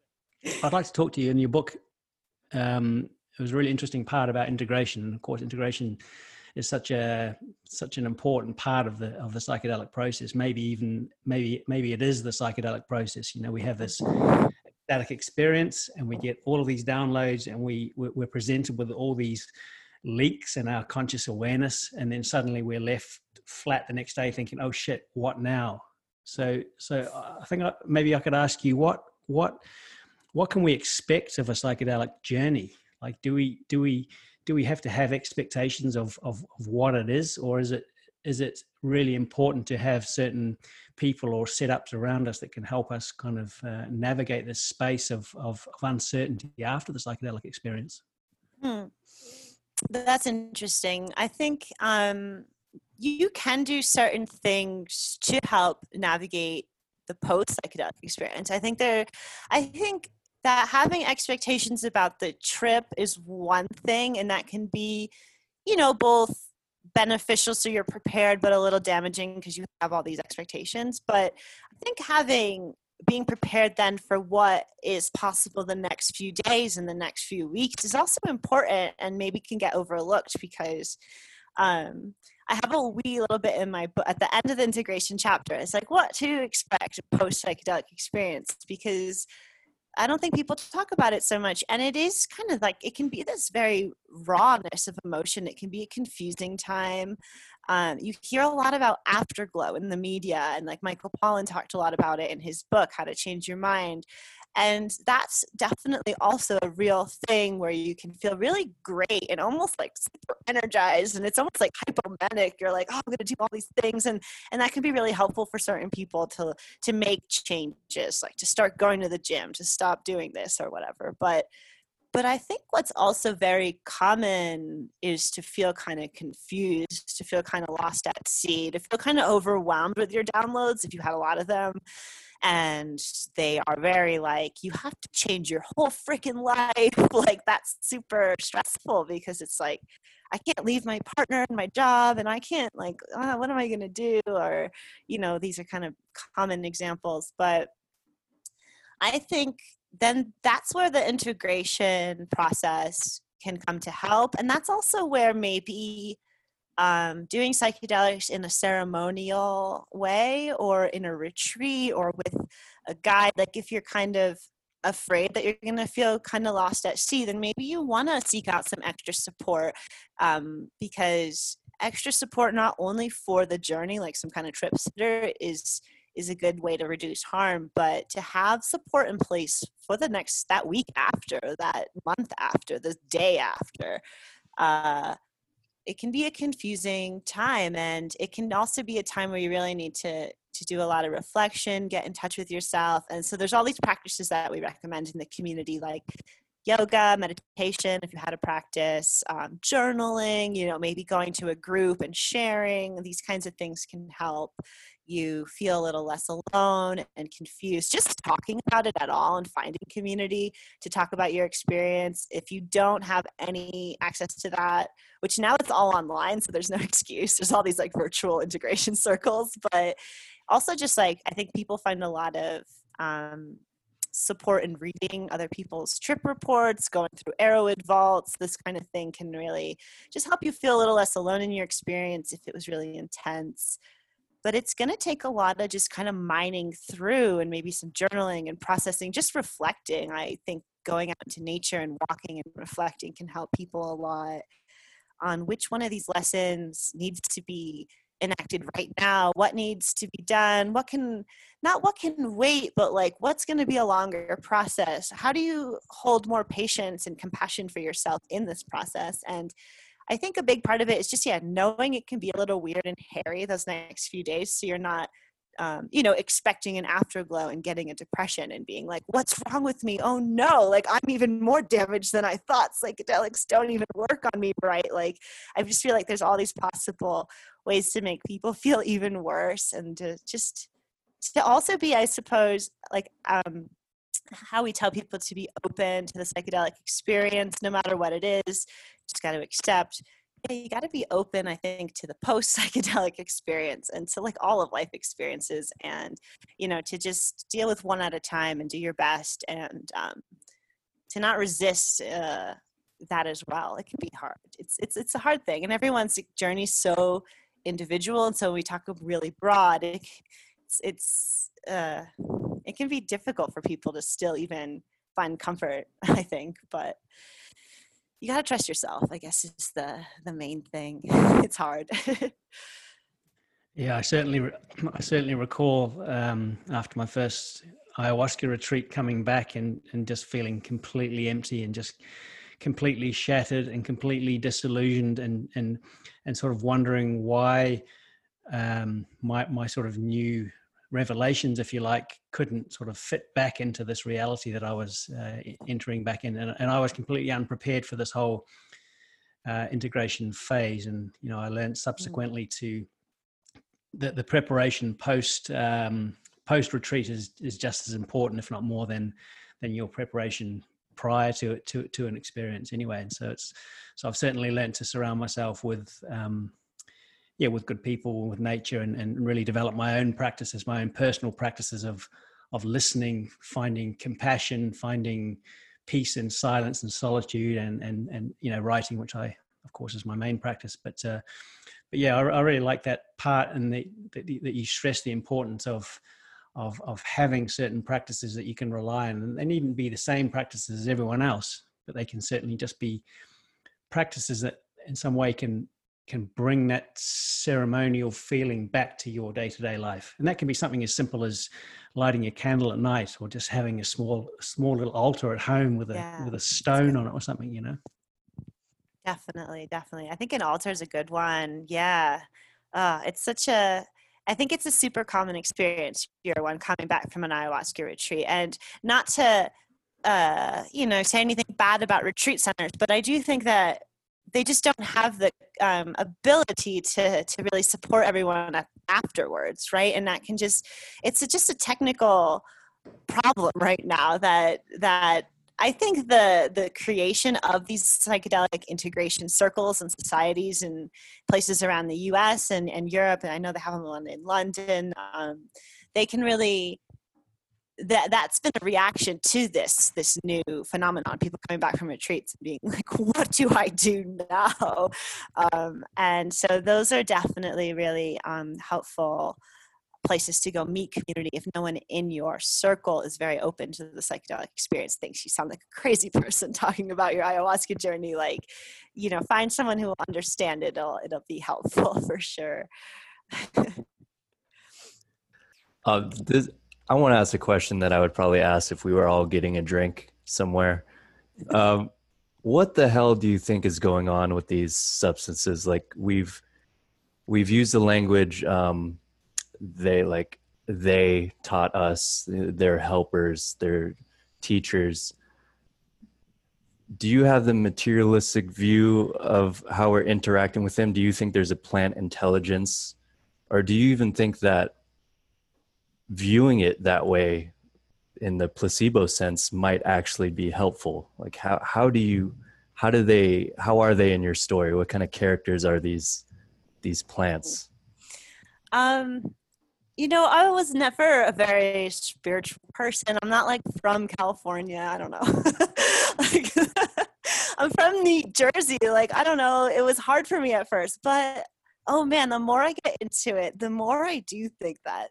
i'd like to talk to you in your book. Um, it was a really interesting part about integration. Of course integration is such a such an important part of the of the psychedelic process. Maybe even maybe maybe it is the psychedelic process. You know we have this ecstatic experience and we get all of these downloads and we we're presented with all these leaks in our conscious awareness. And then suddenly we're left flat the next day thinking oh shit what now? So so i think maybe i could ask you what what what can we expect of a psychedelic journey like do we do we do we have to have expectations of, of, of what it is or is it is it really important to have certain people or setups around us that can help us kind of uh, navigate this space of, of, of, uncertainty after the psychedelic experience? Hmm. That's interesting. I think um, you can do certain things to help navigate the post psychedelic experience. I think there, I think that having expectations about the trip is one thing and that can be you know both beneficial so you're prepared but a little damaging because you have all these expectations but i think having being prepared then for what is possible the next few days and the next few weeks is also important and maybe can get overlooked because um, I have a wee little bit in my book at the end of the integration chapter. It's like what to expect post psychedelic experience because I don't think people talk about it so much. And it is kind of like it can be this very rawness of emotion. It can be a confusing time. Um, you hear a lot about afterglow in the media, and like Michael Pollan talked a lot about it in his book, How to Change Your Mind. And that's definitely also a real thing where you can feel really great and almost like super energized. And it's almost like hypomanic. You're like, oh, I'm to do all these things. And, and that can be really helpful for certain people to, to make changes, like to start going to the gym, to stop doing this or whatever. But but I think what's also very common is to feel kind of confused, to feel kind of lost at sea, to feel kind of overwhelmed with your downloads if you had a lot of them and they are very like you have to change your whole freaking life. Like that's super stressful because it's like i can't leave my partner and my job and i can't like oh, what am i going to do? Or you know these are kind of common examples but i think then that's where the integration process can come to help and that's also where maybe um, doing psychedelics in a ceremonial way or in a retreat or with a guide, like if you're kind of afraid that you're going to feel kind of lost at sea, then maybe you want to seek out some extra support um, because extra support not only for the journey, like some kind of trip sitter, is is a good way to reduce harm but to have support in place for the next that week after that month after the day after uh, it can be a confusing time and it can also be a time where you really need to to do a lot of reflection get in touch with yourself and so there's all these practices that we recommend in the community like yoga meditation if you had a practice um, journaling you know maybe going to a group and sharing these kinds of things can help you feel a little less alone and confused, just talking about it at all and finding community to talk about your experience. If you don't have any access to that, which now it's all online, so there's no excuse. There's all these like virtual integration circles, but also just like I think people find a lot of um, support in reading other people's trip reports, going through Erowid vaults, this kind of thing can really just help you feel a little less alone in your experience if it was really intense. But it's going to take a lot of just kind of mining through and maybe some journaling and processing just reflecting. I think going out into nature and walking and reflecting can help people a lot on which one of these lessons needs to be enacted right now what needs to be done what can not what can wait but like what's going to be a longer process. How do you hold more patience and compassion for yourself in this process? And I think a big part of it is just yeah, knowing it can be a little weird and hairy those next few days, so you're not um, you know, expecting an afterglow and getting a depression and being like, what's wrong with me? Oh no, like I'm even more damaged than I thought. Psychedelics don't even work on me right. Like I just feel like there's all these possible ways to make people feel even worse and to just to also be, I suppose, like um, how we tell people to be open to the psychedelic experience, no matter what it is, just got to accept you got to be open i think to the post psychedelic experience and to like all of life experiences and you know to just deal with one at a time and do your best and um, to not resist uh, that as well. It can be hard. It's it's it's a hard thing and everyone's journey is so individual and so we talk really broad it, it's it's uh, it can be difficult for people to still even find comfort i think but you got to trust yourself i guess is the the main thing. It's hard. Yeah i certainly i certainly recall um, after my first ayahuasca retreat coming back and and just feeling completely empty and just completely shattered and completely disillusioned and and and sort of wondering why um, my my sort of new revelations, if you like, couldn't sort of fit back into this reality that I was uh, entering back in, and, and, I was completely unprepared for this whole uh, integration phase. And you know, I learned mm. subsequently to that the preparation post um, post retreat is is just as important, if not more, than than your preparation prior to it to to an experience anyway. And so it's so I've certainly learned to surround myself with um, yeah with good people with nature and, and really develop my own practices my own personal practices of of listening finding compassion finding peace in silence and solitude and and and you know writing which i of course is my main practice. But uh but yeah i, I really like that part and that, that you stress the importance of of of having certain practices that you can rely on and they needn't be the same practices as everyone else but they can certainly just be practices that in some way can can bring that ceremonial feeling back to your day-to-day life. And that can be something as simple as lighting a candle at night or just having a small small little altar at home with a yeah, with a stone on it or something you know? Definitely definitely. I think an altar is a good one. Yeah. Uh, it's such a I think it's a super common experience, year one coming back from an ayahuasca retreat. And not to, uh, you know, say anything bad about retreat centers, but I do think that they just don't have the um, ability to to really support everyone afterwards right and that can just it's a, just a technical problem right now that that I think the the creation of these psychedelic integration circles and societies and places around the U.S. and, and Europe, and I know they have one in London. Um, they can really that that's been a reaction to this this new phenomenon people coming back from retreats and being like what do i do now? Um, and so those are definitely really um, helpful places to go meet community if no one in your circle is very open to the psychedelic experience. Thinks you sound like a crazy person talking about your ayahuasca journey. Like you know find someone who will understand it. It'll it'll be helpful for sure. Uh, this I want to ask a question that I would probably ask if we were all getting a drink somewhere. Um, what the hell do you think is going on with these substances? Like we've we've used the language um, they like they taught us, their helpers, their teachers. Do you have the materialistic view of how we're interacting with them? Do you think there's a plant intelligence, or do you even think that viewing it that way in the placebo sense might actually be helpful. Like how how do you how do they how are they in your story? What kind of characters are these these plants? Um you know i was never a very spiritual person. I'm not like from california. I don't know. Like i'm from new jersey. Like i don't know. It was hard for me at first but oh man the more i get into it the more i do think that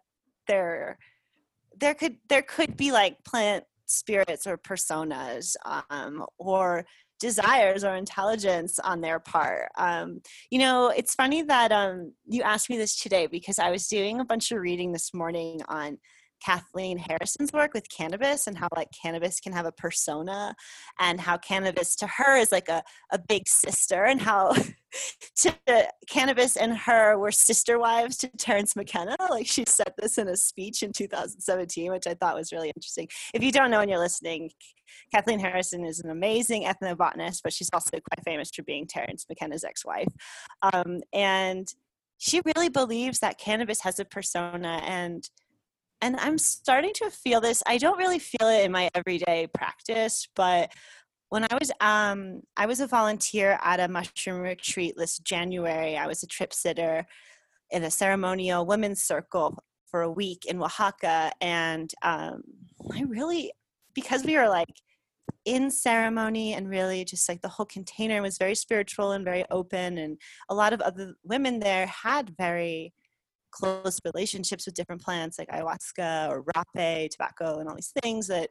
there there could there could be like plant spirits or personas um, or desires or intelligence on their part. Um, you know, it's funny that um, you asked me this today because I was doing a bunch of reading this morning on Kathleen Harrison's work with cannabis and how like cannabis can have a persona and how cannabis to her is like a, a big sister and how to cannabis and her were sister wives to Terence McKenna. Like she said this in a speech in 2017, which I thought was really interesting. If you don't know and you're listening, Kathleen Harrison is an amazing ethnobotanist, but she's also quite famous for being Terence McKenna's ex-wife. Um, and she really believes that cannabis has a persona and and I'm starting to feel this. I don't really feel it in my everyday practice, but when I was um, I was a volunteer at a mushroom retreat this January. I was a trip sitter in a ceremonial women's circle for a week in Oaxaca, and um, I really because we were like in ceremony and really just like the whole container was very spiritual and very open and a lot of other women there had very close relationships with different plants like ayahuasca or rapé, tobacco, and all these things that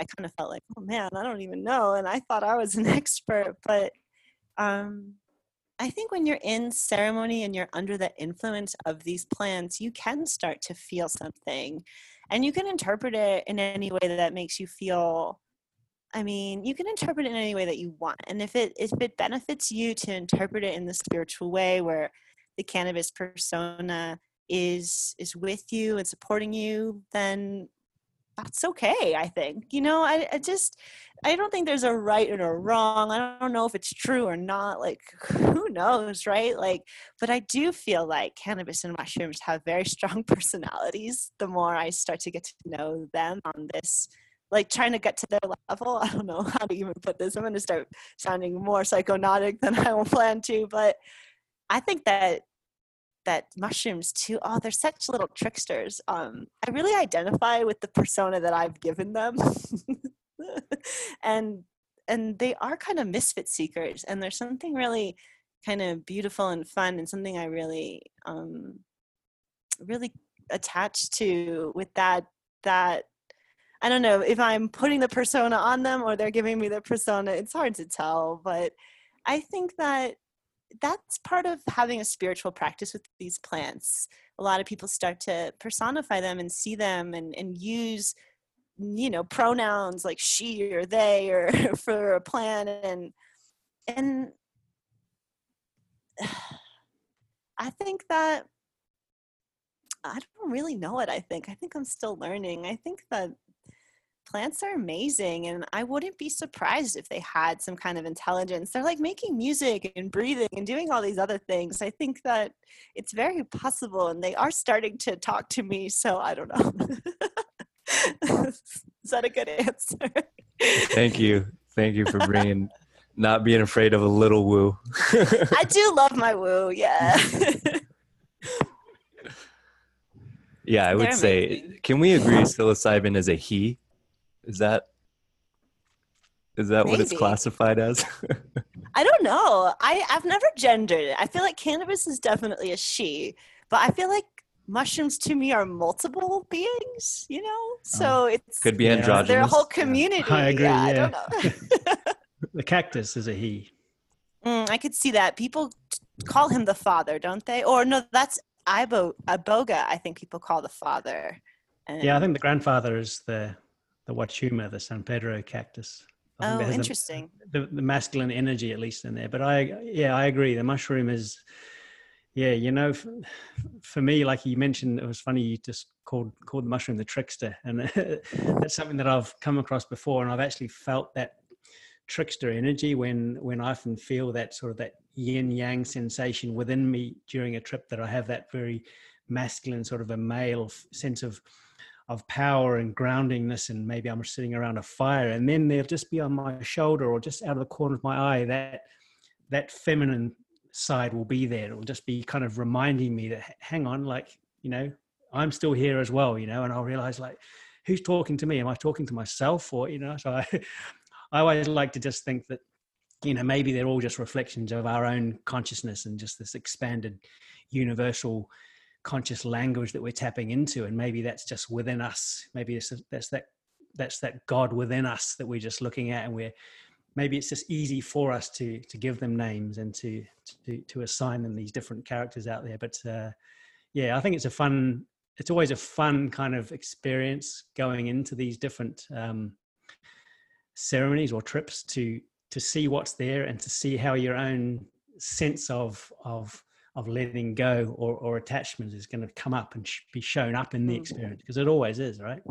I kind of felt like, oh man, I don't even know. And I thought I was an expert. But um, I think when you're in ceremony and you're under the influence of these plants, you can start to feel something. And you can interpret it in any way that makes you feel I mean, you can interpret it in any way that you want. And if it if it benefits you to interpret it in the spiritual way where the cannabis persona is is with you and supporting you then that's okay i think you know I, I just i don't think there's a right and a wrong i don't know if it's true or not like who knows right? Like but i do feel like cannabis and mushrooms have very strong personalities the more i start to get to know them on this like trying to get to their level i don't know how to even put this i'm going to start sounding more psychonaut than i will plan to but i think that that mushrooms too. Oh they're such little tricksters. Um i really identify with the persona that i've given them. And and they are kind of misfit seekers and there's something really kind of beautiful and fun and something i really um really attached to with that that i don't know if i'm putting the persona on them or they're giving me the persona it's hard to tell but i think that that's part of having a spiritual practice with these plants. A lot of people start to personify them and see them and, and use, you know, pronouns like she or they or for a plant and and I think that I don't really know what I think. I think I'm still learning. I think that plants are amazing and i wouldn't be surprised if they had some kind of intelligence. They're like making music and breathing and doing all these other things. I think that it's very possible and they are starting to talk to me so i don't know. Is that a good answer? thank you. Thank you for bringing not being afraid of a little woo. I do love my woo yeah. Yeah i would say can we agree psilocybin is a he is that is that Maybe. what it's classified as? I don't know. I, I've never gendered it. I feel like cannabis is definitely a she, but I feel like mushrooms to me are multiple beings, you know? So oh. it's could be androgynous. They're a whole community. I agree. Yeah, yeah. I don't know. the cactus is a he. Mm, I could see that. People call him the father, don't they? Or no, that's Ibo Iboga, I think people call the father. And yeah, I think the grandfather is the the Wachuma, the San Pedro cactus. oh, interesting. The, the masculine energy, at least in there. But I, yeah, I agree. The mushroom is, yeah, you know, for, for me, like you mentioned, it was funny. You just called called the mushroom the trickster, and that's something that I've come across before, and I've actually felt that trickster energy when when I often feel that sort of that yin yang sensation within me during a trip that I have that very masculine sort of a male sense of of power and groundingness and maybe i'm sitting around a fire and then they'll just be on my shoulder or just out of the corner of my eye that that feminine side will be there. It will just be kind of reminding me that hang on like you know i'm still here as well you know and i'll realize like who's talking to me? Am i talking to myself or you know? So i i always like to just think that you know maybe they're all just reflections of our own consciousness and just this expanded universal conscious language that we're tapping into and maybe that's just within us. Maybe it's that's that that's that god within us that we're just looking at and we're maybe it's just easy for us to to give them names and to to to assign them these different characters out there. But uh yeah i think it's a fun it's always a fun kind of experience going into these different um, ceremonies or trips to to see what's there and to see how your own sense of of of letting go or, or attachment is going to come up and sh- be shown up in the mm. experience because it always is right?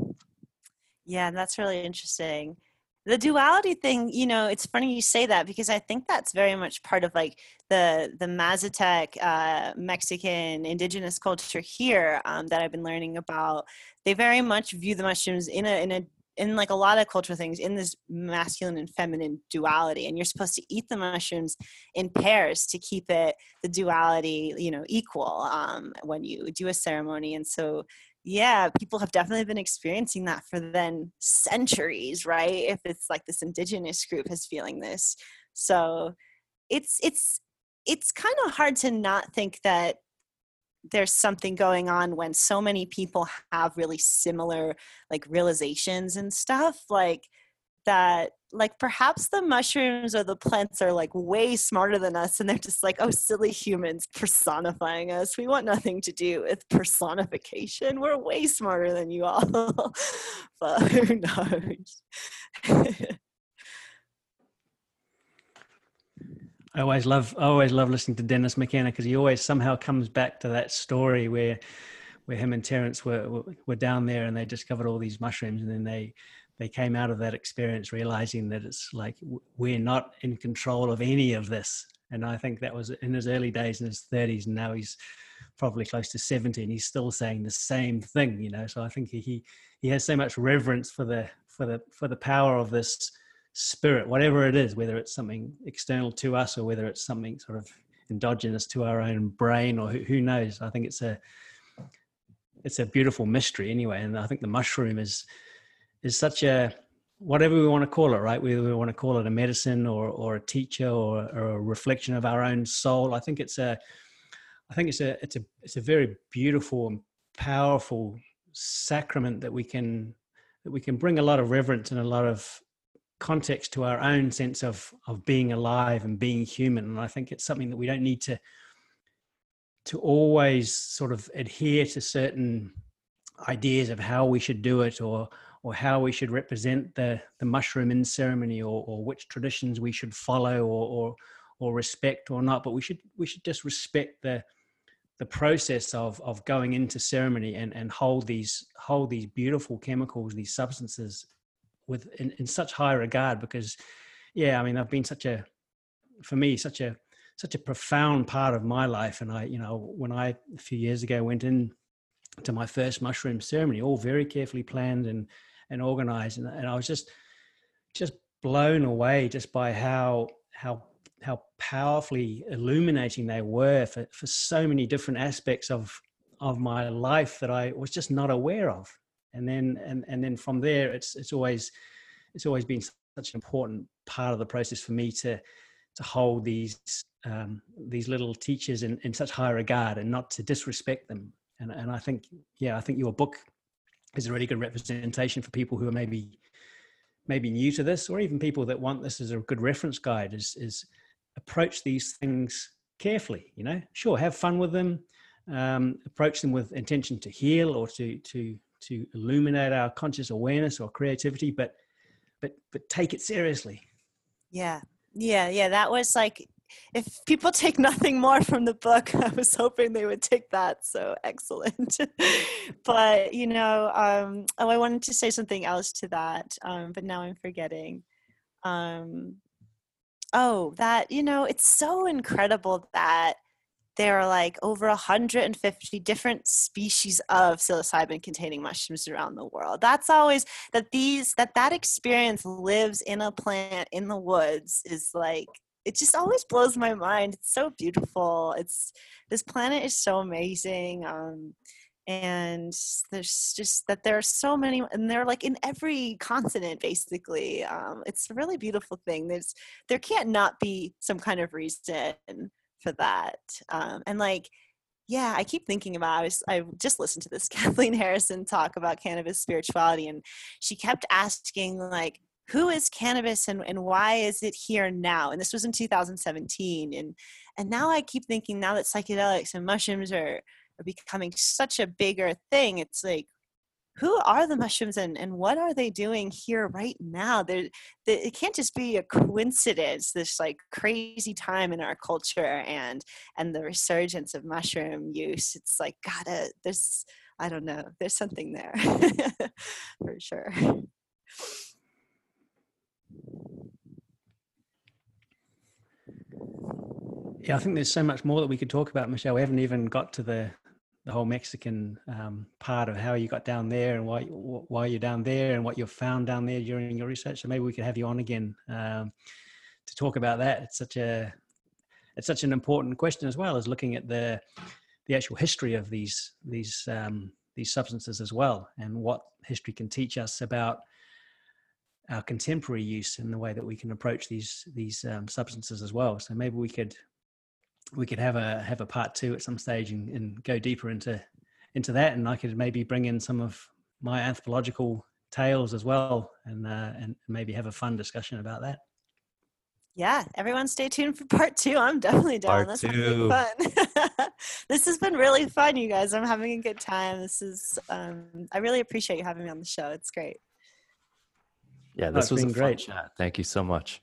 Yeah that's really interesting. The duality thing you know it's funny you say that because i think that's very much part of like the the mazatec uh, mexican indigenous culture here um, that i've been learning about. They very much view the mushrooms in a in a in like a lot of cultural things in this masculine and feminine duality and you're supposed to eat the mushrooms in pairs to keep it the duality you know equal um, when you do a ceremony and so yeah people have definitely been experiencing that for then centuries right? If it's like this indigenous group is feeling this. So it's it's it's kind of hard to not think that there's something going on when so many people have really similar like realizations and stuff like that like perhaps the mushrooms or the plants are like way smarter than us and they're just like oh silly humans personifying us. We want nothing to do with personification. We're way smarter than you all. But who knows I always love I always love listening to Dennis McKenna because he always somehow comes back to that story where where him and Terence were, were, were down there and they discovered all these mushrooms and then they they came out of that experience realizing that it's like we're not in control of any of this. And i think that was in his early days in his 30s and now he's probably close to 70 and he's still saying the same thing you know? So i think he he has so much reverence for the for the for the power of this spirit whatever it is whether it's something external to us or whether it's something sort of endogenous to our own brain or who, who knows i think it's a it's a beautiful mystery anyway and i think the mushroom is is such a whatever we want to call it, right? Whether we want to call it a medicine or or a teacher or, or a reflection of our own soul. I think it's a I think it's a it's a it's a very beautiful and powerful sacrament that we can that we can bring a lot of reverence and a lot of context to our own sense of of being alive and being human and i think it's something that we don't need to to always sort of adhere to certain ideas of how we should do it or or how we should represent the, the mushroom in ceremony or, or which traditions we should follow or, or, or respect or not. But we should, we should just respect the, the process of, of going into ceremony and, and hold these, hold these beautiful chemicals, these substances with in, in such high regard because yeah, I mean, I've been such a, for me, such a, such a profound part of my life. And I, you know, when I, a few years ago went in to my first mushroom ceremony, all very carefully planned and and organized and, and i was just just blown away just by how how how powerfully illuminating they were for, for so many different aspects of of my life that I was just not aware of. And then and and then from there it's it's always it's always been such an important part of the process for me to to hold these um, these little teachers in, in such high regard and not to disrespect them. And and I think yeah, I think your book is a really good representation for people who are maybe maybe new to this or even people that want this as a good reference guide is is approach these things carefully you know sure have fun with them um, approach them with intention to heal or to to to illuminate our conscious awareness or creativity but but but take it seriously yeah yeah yeah that was like if people take nothing more from the book, I was hoping they would take that. So excellent. but, you know, um, oh, I wanted to say something else to that, um, but now I'm forgetting. Um, oh, that, you know, it's so incredible that there are like over 150 different species of psilocybin containing mushrooms around the world that's always that these that that experience lives in a plant in the woods is like it just always blows my mind. It's so beautiful. It's this planet is so amazing. Um, and there's just that there are so many and they're like in every continent basically um, it's a really beautiful thing there's there can't not be some kind of reason for that um, and like yeah i keep thinking about I, was, I just listened to this kathleen harrison talk about cannabis spirituality and she kept asking like who is cannabis and, and why is it here now? And this was in 2017. And and now I keep thinking now that psychedelics and mushrooms are are becoming such a bigger thing. It's like, who are the mushrooms and, and what are they doing here right now? It can't just be a coincidence, this like crazy time in our culture and and the resurgence of mushroom use. It's like gotta there's I don't know, there's something there for sure. Yeah, I think there's so much more that we could talk about, Michelle. We haven't even got to the the whole Mexican um, part of how you got down there and why why you're down there and what you've found down there during your research. So maybe we could have you on again um, to talk about that. It's such a it's such an important question as well as looking at the the actual history of these these um, these substances as well and what history can teach us about our contemporary use and the way that we can approach these these um, substances as well. So maybe we could we could have a have a part two at some stage and, and go deeper into into that, and I could maybe bring in some of my anthropological tales as well, and uh, and maybe have a fun discussion about that. Yeah, everyone stay tuned for part two. I'm definitely down. Part this two. fun. this has been really fun, you guys. I'm having a good time. This is um, I really appreciate you having me on the show. It's great. Yeah, this oh, was a great chat. Thank you so much.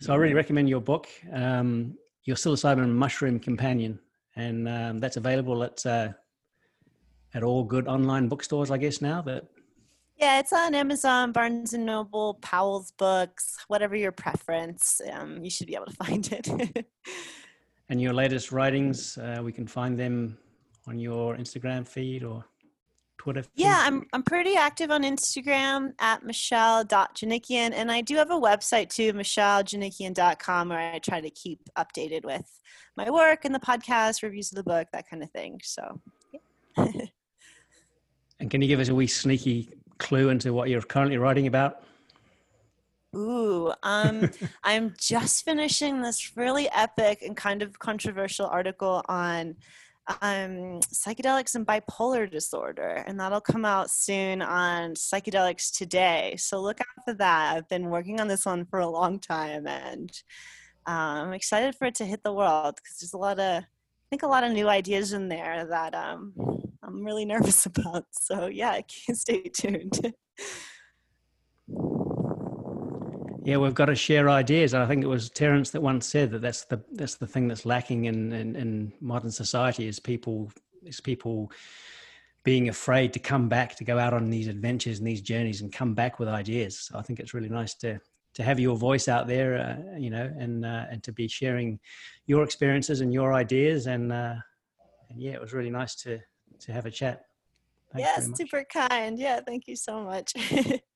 So I really recommend your book. Um, your psilocybin mushroom companion, and um, that's available at uh, at all good online bookstores, I guess now. But yeah, it's on Amazon, Barnes and Noble, Powell's Books, whatever your preference. Um, you should be able to find it. and your latest writings, uh, we can find them on your Instagram feed or Twitter? Yeah, I'm I'm pretty active on Instagram at michelle.janikian. And I do have a website too, michellejanikian.com, where I try to keep updated with my work and the podcast, reviews of the book, that kind of thing. So, yeah. and can you give us a wee sneaky clue into what you're currently writing about? Ooh, um, I'm just finishing this really epic and kind of controversial article on um, psychedelics and bipolar disorder, and that'll come out soon on Psychedelics Today. So look out for that. I've been working on this one for a long time, and um, I'm excited for it to hit the world because there's a lot of, I think, a lot of new ideas in there that um, I'm really nervous about. So yeah, stay tuned. Yeah, we've got to share ideas. I think it was Terence that once said that that's the that's the thing that's lacking in, in, in modern society is people is people being afraid to come back to go out on these adventures and these journeys and come back with ideas. So I think it's really nice to to have your voice out there, uh, you know, and uh, and to be sharing your experiences and your ideas. And, uh, and yeah, it was really nice to to have a chat. Thanks yes, super kind. Yeah, thank you so much.